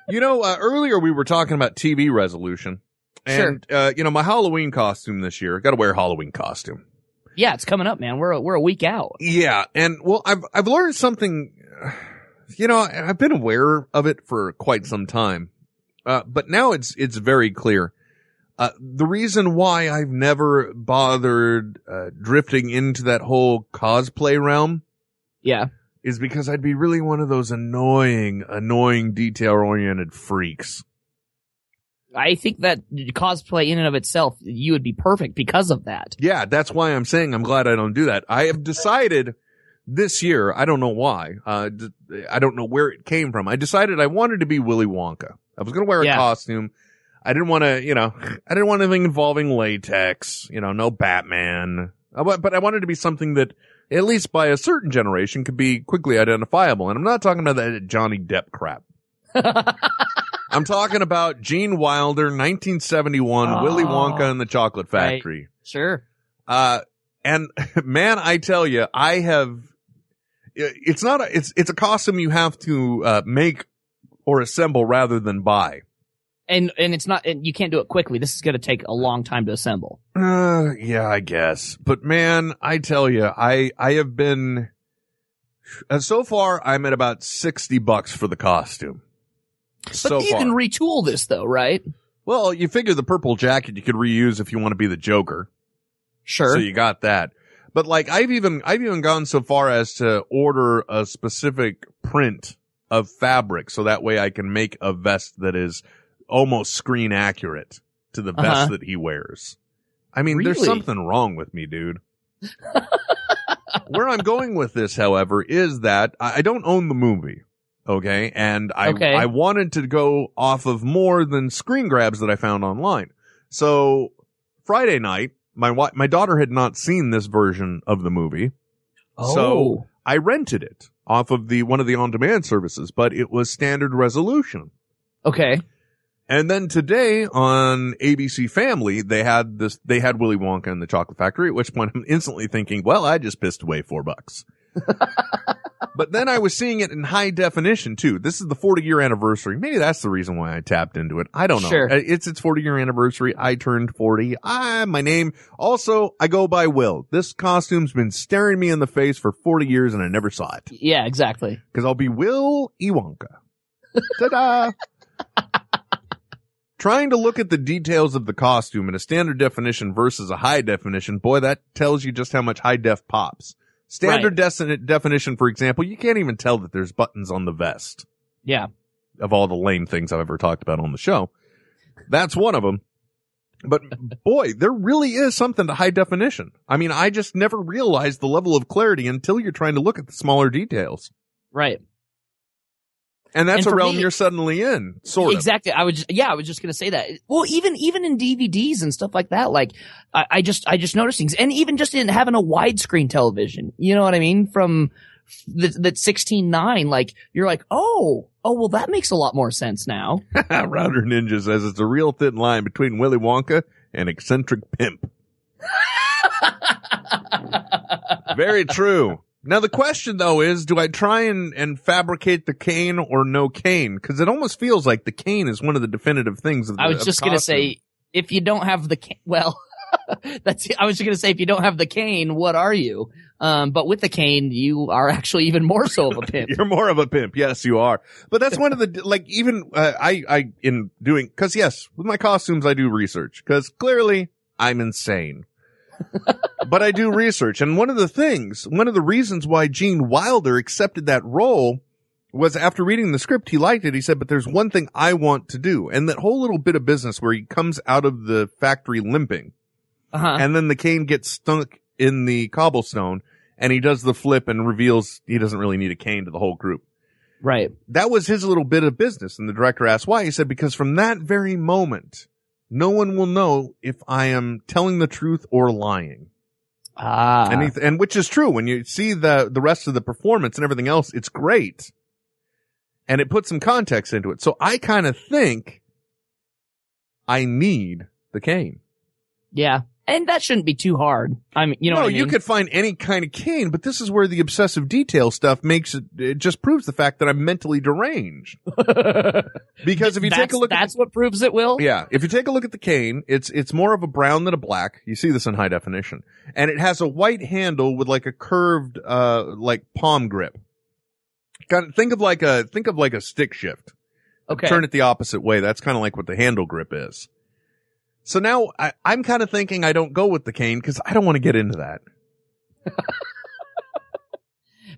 You know, uh, earlier we were talking about TV resolution. And, uh, you know, my Halloween costume this year, got to wear a Halloween costume. Yeah, it's coming up, man. We're a, we're a week out. Yeah. And, well, I've, I've learned something, you know, I've been aware of it for quite some time. Uh, but now it's, it's very clear. Uh, the reason why I've never bothered, uh, drifting into that whole cosplay realm Yeah. is because I'd be really one of those annoying, annoying detail oriented freaks. I think that cosplay in and of itself, you would be perfect because of that. Yeah, that's why I'm saying I'm glad I don't do that. I have decided this year, I don't know why, uh, I don't know where it came from. I decided I wanted to be Willy Wonka. I was going to wear a Yeah. costume. I didn't want to, you know, I didn't want anything involving latex, you know, no Batman. I But I wanted to be something that, at least by a certain generation, could be quickly identifiable. And I'm not talking about that Johnny Depp crap. I'm talking about Gene Wilder, 1971, Willy Oh. Wonka and the Chocolate Right. Factory. Sure. Uh, and man, I tell you, I have, it's not a, it's, it's a costume you have to, uh, make or assemble rather than buy. And and it's not and you can't do it quickly. This is going to take a long time to assemble. Uh, yeah, I guess. But man, I tell you, I, I have been, uh, so far I'm at about 60 bucks for the costume. But so you far. can retool this though, right? well, you figure the purple jacket you could reuse if you want to be the Joker. Sure. So you got that. But like I've even I've even gone so far as to order a specific print of fabric so that way I can make a vest that is almost screen accurate to the vest Uh-huh. that he wears. I mean, there's something wrong with me, dude. Where I'm going with this, however, is that I don't own the movie. Okay. And I, Okay. I wanted to go off of more than screen grabs that I found online. So Friday night, my wi- my daughter had not seen this version of the movie. Oh. So I rented it off of the one of the on-demand services, but it was standard resolution. okay. And then today on ABC Family, they had this, they had Willy Wonka and the Chocolate Factory, at which point I'm instantly thinking, well, I just pissed away four bucks. but then I was seeing it in high definition too. This is the 40 year anniversary. Maybe that's the reason why I tapped into it. I don't know. Sure. Uh, It's its 40 year anniversary. I turned 40. Ah, my name. Also, I go by Will. This costume's been staring me in the face for 40 years and I never saw it. Yeah, exactly. Cause I'll be Will Iwonka. Ta-da! Trying to look at the details of the costume in a standard definition versus a high definition, boy, that tells you just how much high def pops. Standard deci- definition, for example, you can't even tell that there's buttons on the vest Yeah. of all the lame things I've ever talked about on the show. That's one of them. But boy, there really is something to high definition. I mean, I just never realized the level of clarity until you're trying to look at the smaller details. Right. And that's And a realm me- you're suddenly in, sort of. exactly. I was yeah, I was just gonna say that. Well, even even in DVDs and stuff like that, like I, I just I just noticed things, and even just in having a widescreen television, you know what I mean? From sixteen nine, like you're like, oh, oh, well, that makes a lot more sense now. Router Ninja says it's a real thin line between Willy Wonka and eccentric pimp. Very true. Now the question though is, do I try and, and fabricate the cane or no cane? Cause it almost feels like the cane is one of the definitive things of the I was just gonna say, if you don't have the cane, well, that's I was just gonna say, if you don't have the cane, what are you? Um, but with the cane, you are actually even more so of a pimp. You're more of a pimp. Yes, you are. But that's one of the, like, even, uh, I, I, in doing, cause yes, with my costumes, I do research. Cause clearly I'm insane. but I do research. And one of the things, one of the reasons why Gene Wilder accepted that role was after reading the script, he liked it. He said, but there's one thing I want to do. And that whole little bit of business where he comes out of the factory limping Uh-huh. and then the cane gets stuck in the cobblestone and he does the flip and reveals he doesn't really need a cane to the whole group. Right. That was his little bit of business. And the director asked why. He said, because from that very moment, no one will know if I am telling the truth or lying. Ah. And, he, and which is true. When you see the, the rest of the performance and everything else, it's great. And it puts some context into it. So I kind of think I need the cane. Yeah. And that shouldn't be too hard. I mean, you know no, I mean? you could find any kind of cane, but this is where the obsessive detail stuff makes it, it just proves the fact that I'm mentally deranged. because if you take a look at that's what proves it, Will. Yeah, if you take a look at the cane, it's it's more of a brown than a black. You see this in high definition, and it has a white handle with like a curved, uh, like palm grip. Kind of think of like a think of like a stick shift. Okay. Turn it the opposite way. That's kind of like what the handle grip is. So now I, I'm kind of thinking I don't go with the cane because I don't want to get into that.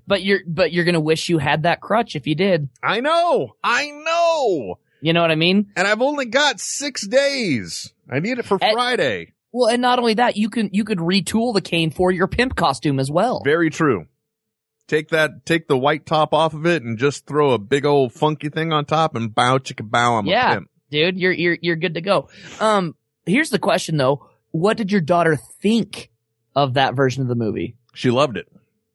But you're but you're gonna wish you had that crutch if you did. I know. I know. You know what I mean? And I've only got six days. I need it for And- Friday. Well, and not only that, you can you could retool the cane for your pimp costume as well. Very true. Take that, take the white top off of it and just throw a big old funky thing on top and bow chicka bow. I'm a yeah, pimp. dude, you're you're you're good to go. Um, here's the question though: What did your daughter think of that version of the movie? She loved it.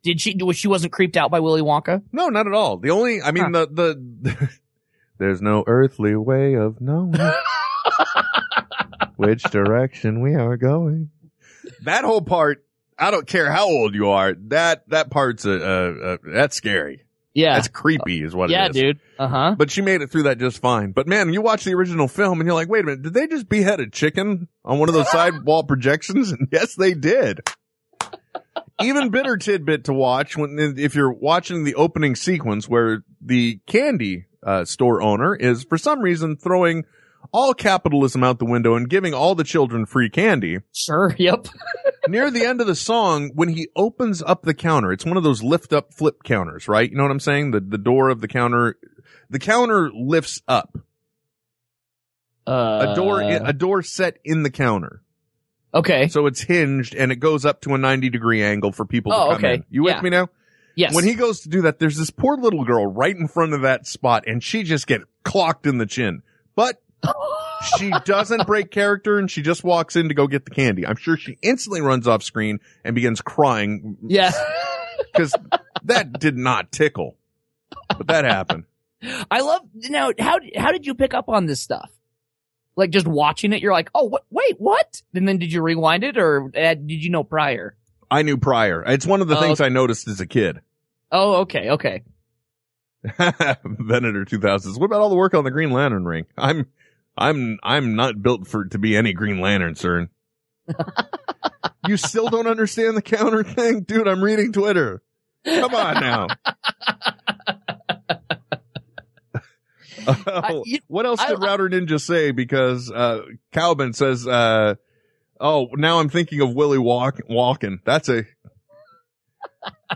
Did she? Was she wasn't creeped out by Willy Wonka? No, not at all. The only, I mean, the, the, there's no earthly way of knowing which direction we are going. That whole part, I don't care how old you are. That, that part's a, a, a that's scary. Yeah, That's creepy is what yeah, it is. dude. Uh huh. But she made it through that just fine. But man, you watch the original film and you're like, wait a minute, did they just behead a chicken on one of those sidewall projections? And yes, they did. Even bitter tidbit to watch when, if you're watching the opening sequence where the candy, uh, store owner is for some reason throwing all capitalism out the window and giving all the children free candy. Sure. Yep. Near the end of the song, when he opens up the counter, it's one of those lift up flip counters, right? You know what I'm saying? The, the door of the counter, the counter lifts up. Uh, A door, a door set in the counter. Okay. So it's hinged and it goes up to a 90 degree angle for people to Oh, come okay. in. You with Yeah. me now? Yes. When he goes to do that, there's this poor little girl right in front of that spot and she just get clocked in the chin. But she doesn't break character and she just walks in to go get the candy. I'm sure she instantly runs off screen and begins crying yeah. because that did not tickle. But that happened. I love now. How how did you pick up on this stuff? Like just watching it, you're like, oh, what? Wait, what? And then did you rewind it, or uh, did you know prior? I knew prior. It's one of the Oh, things I noticed as a kid. Oh, okay, okay. Venator 2000s. What about all the work on the Green Lantern ring? I'm, I'm, I'm not built for to be any Green Lantern, sir. you still don't understand the counter thing, dude? I'm reading Twitter. Come on now. Oh, you- what else I- did Router Ninja say? Because uh Calvin says, uh "Oh, now I'm thinking of Willie Walk Walken." That's a.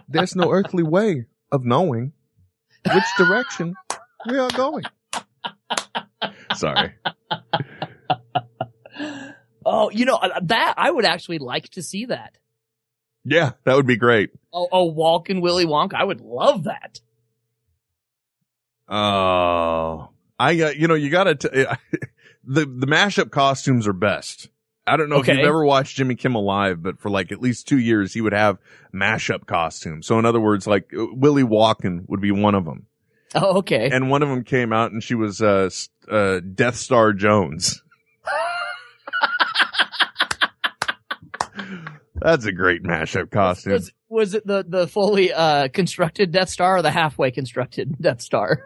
There's no earthly way of knowing which direction we are going. Sorry. Oh, you know uh, that I would actually like to see that. Yeah, that would be great. Oh, oh, Walken Willy Wonka. I would love that. Oh, I uh, you know you gotta t- the the mashup costumes are best. I don't know if you've ever watched Jimmy Kimmel live, but for like at least two years he would have mashup costumes. So in other words, like Willie Walken would be one of them, Oh, okay. and one of them came out and she was uh, uh Death Star Jones. That's a great mashup costume. was was it the the fully uh constructed Death Star or the halfway constructed Death Star?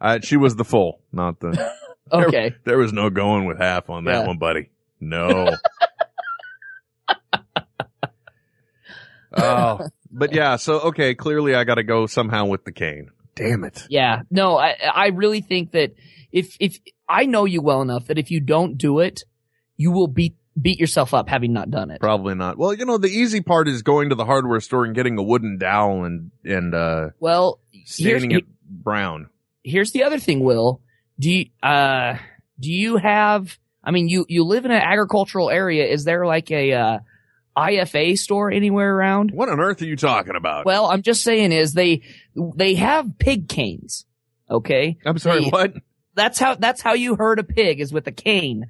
Uh, she was the full, not the. Okay. There was no going with half on that Yeah. one, buddy. No. oh, but yeah. So okay, clearly I got to go somehow with the cane. Damn it. Yeah. No, I I really think that if if I know you well enough that if you don't do it, you will beat beat yourself up having not done it. Probably not. Well, you know, the easy part is going to the hardware store and getting a wooden dowel and and uh Well, staining it brown. here's the other thing, Will. Do you uh do you have I mean you you live in an agricultural area. Is there like a uh IFA store anywhere around? What on earth are you talking about? Well, I'm just saying is they they have pig canes. Okay? I'm sorry. They- What? that's how that's how you herd a pig is with a cane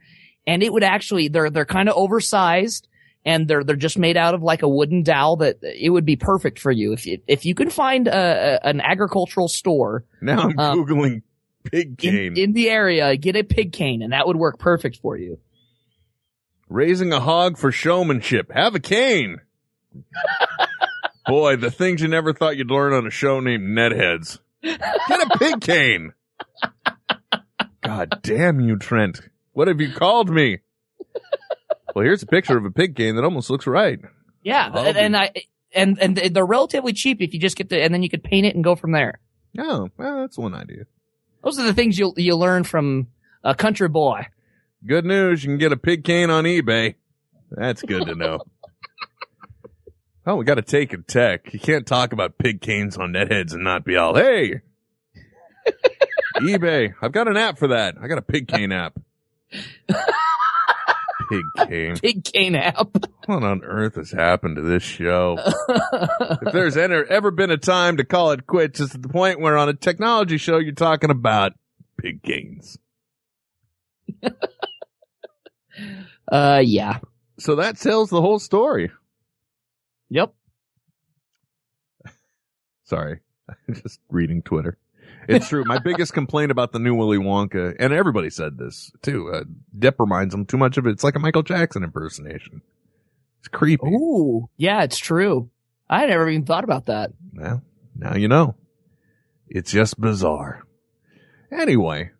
and it would actually they're they're kind of oversized and they're they're just made out of like a wooden dowel that it would be perfect for you if you if you can find a, a an agricultural store Now I'm Um, googling pig cane. in, in the area get a pig cane and that would work perfect for you Raising a hog for showmanship. Have a cane. Boy, the things you never thought you'd learn on a show named Netheads. Get a pig cane. God damn you, Trent. What have you called me? Well, here's a picture of a pig cane that almost looks right. Yeah, and, and I and and they're relatively cheap if you just get the and then you could paint it and go from there. Oh, well, that's one idea. Those are the things you you learn from a country boy. Good news, you can get a pig cane on eBay. That's good to know. Oh, we got to take a tech. You can't talk about pig canes on netheads and not be all, hey, eBay. I've got an app for that. I got a pig cane app. Pig cane. Pig cane app. What on earth has happened to this show? if there's ever, ever been a time to call it quits, it's at the point where on a technology show you're talking about pig canes. Uh, yeah. So that tells the whole story. Yep. Sorry. I'm just reading Twitter. It's true. My biggest complaint about the new Willy Wonka, and everybody said this too, uh, Depp reminds them too much of it. It's like a Michael Jackson impersonation. It's creepy. Ooh, yeah, it's true. I never even thought about that. Well, now you know. It's just bizarre. Anyway,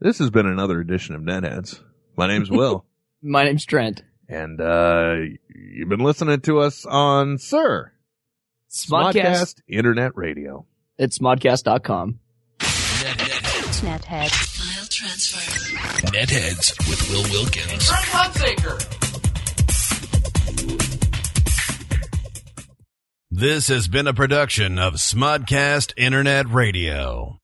this has been another edition of Netheads. My name's Will. My name's Trent. And, uh, you've been listening to us on Sir. Smodcast. Internet Radio. It's smodcast.com. Nethead. File transfer. Netheads with Will Wilkins. This has been a production of Smodcast Internet Radio.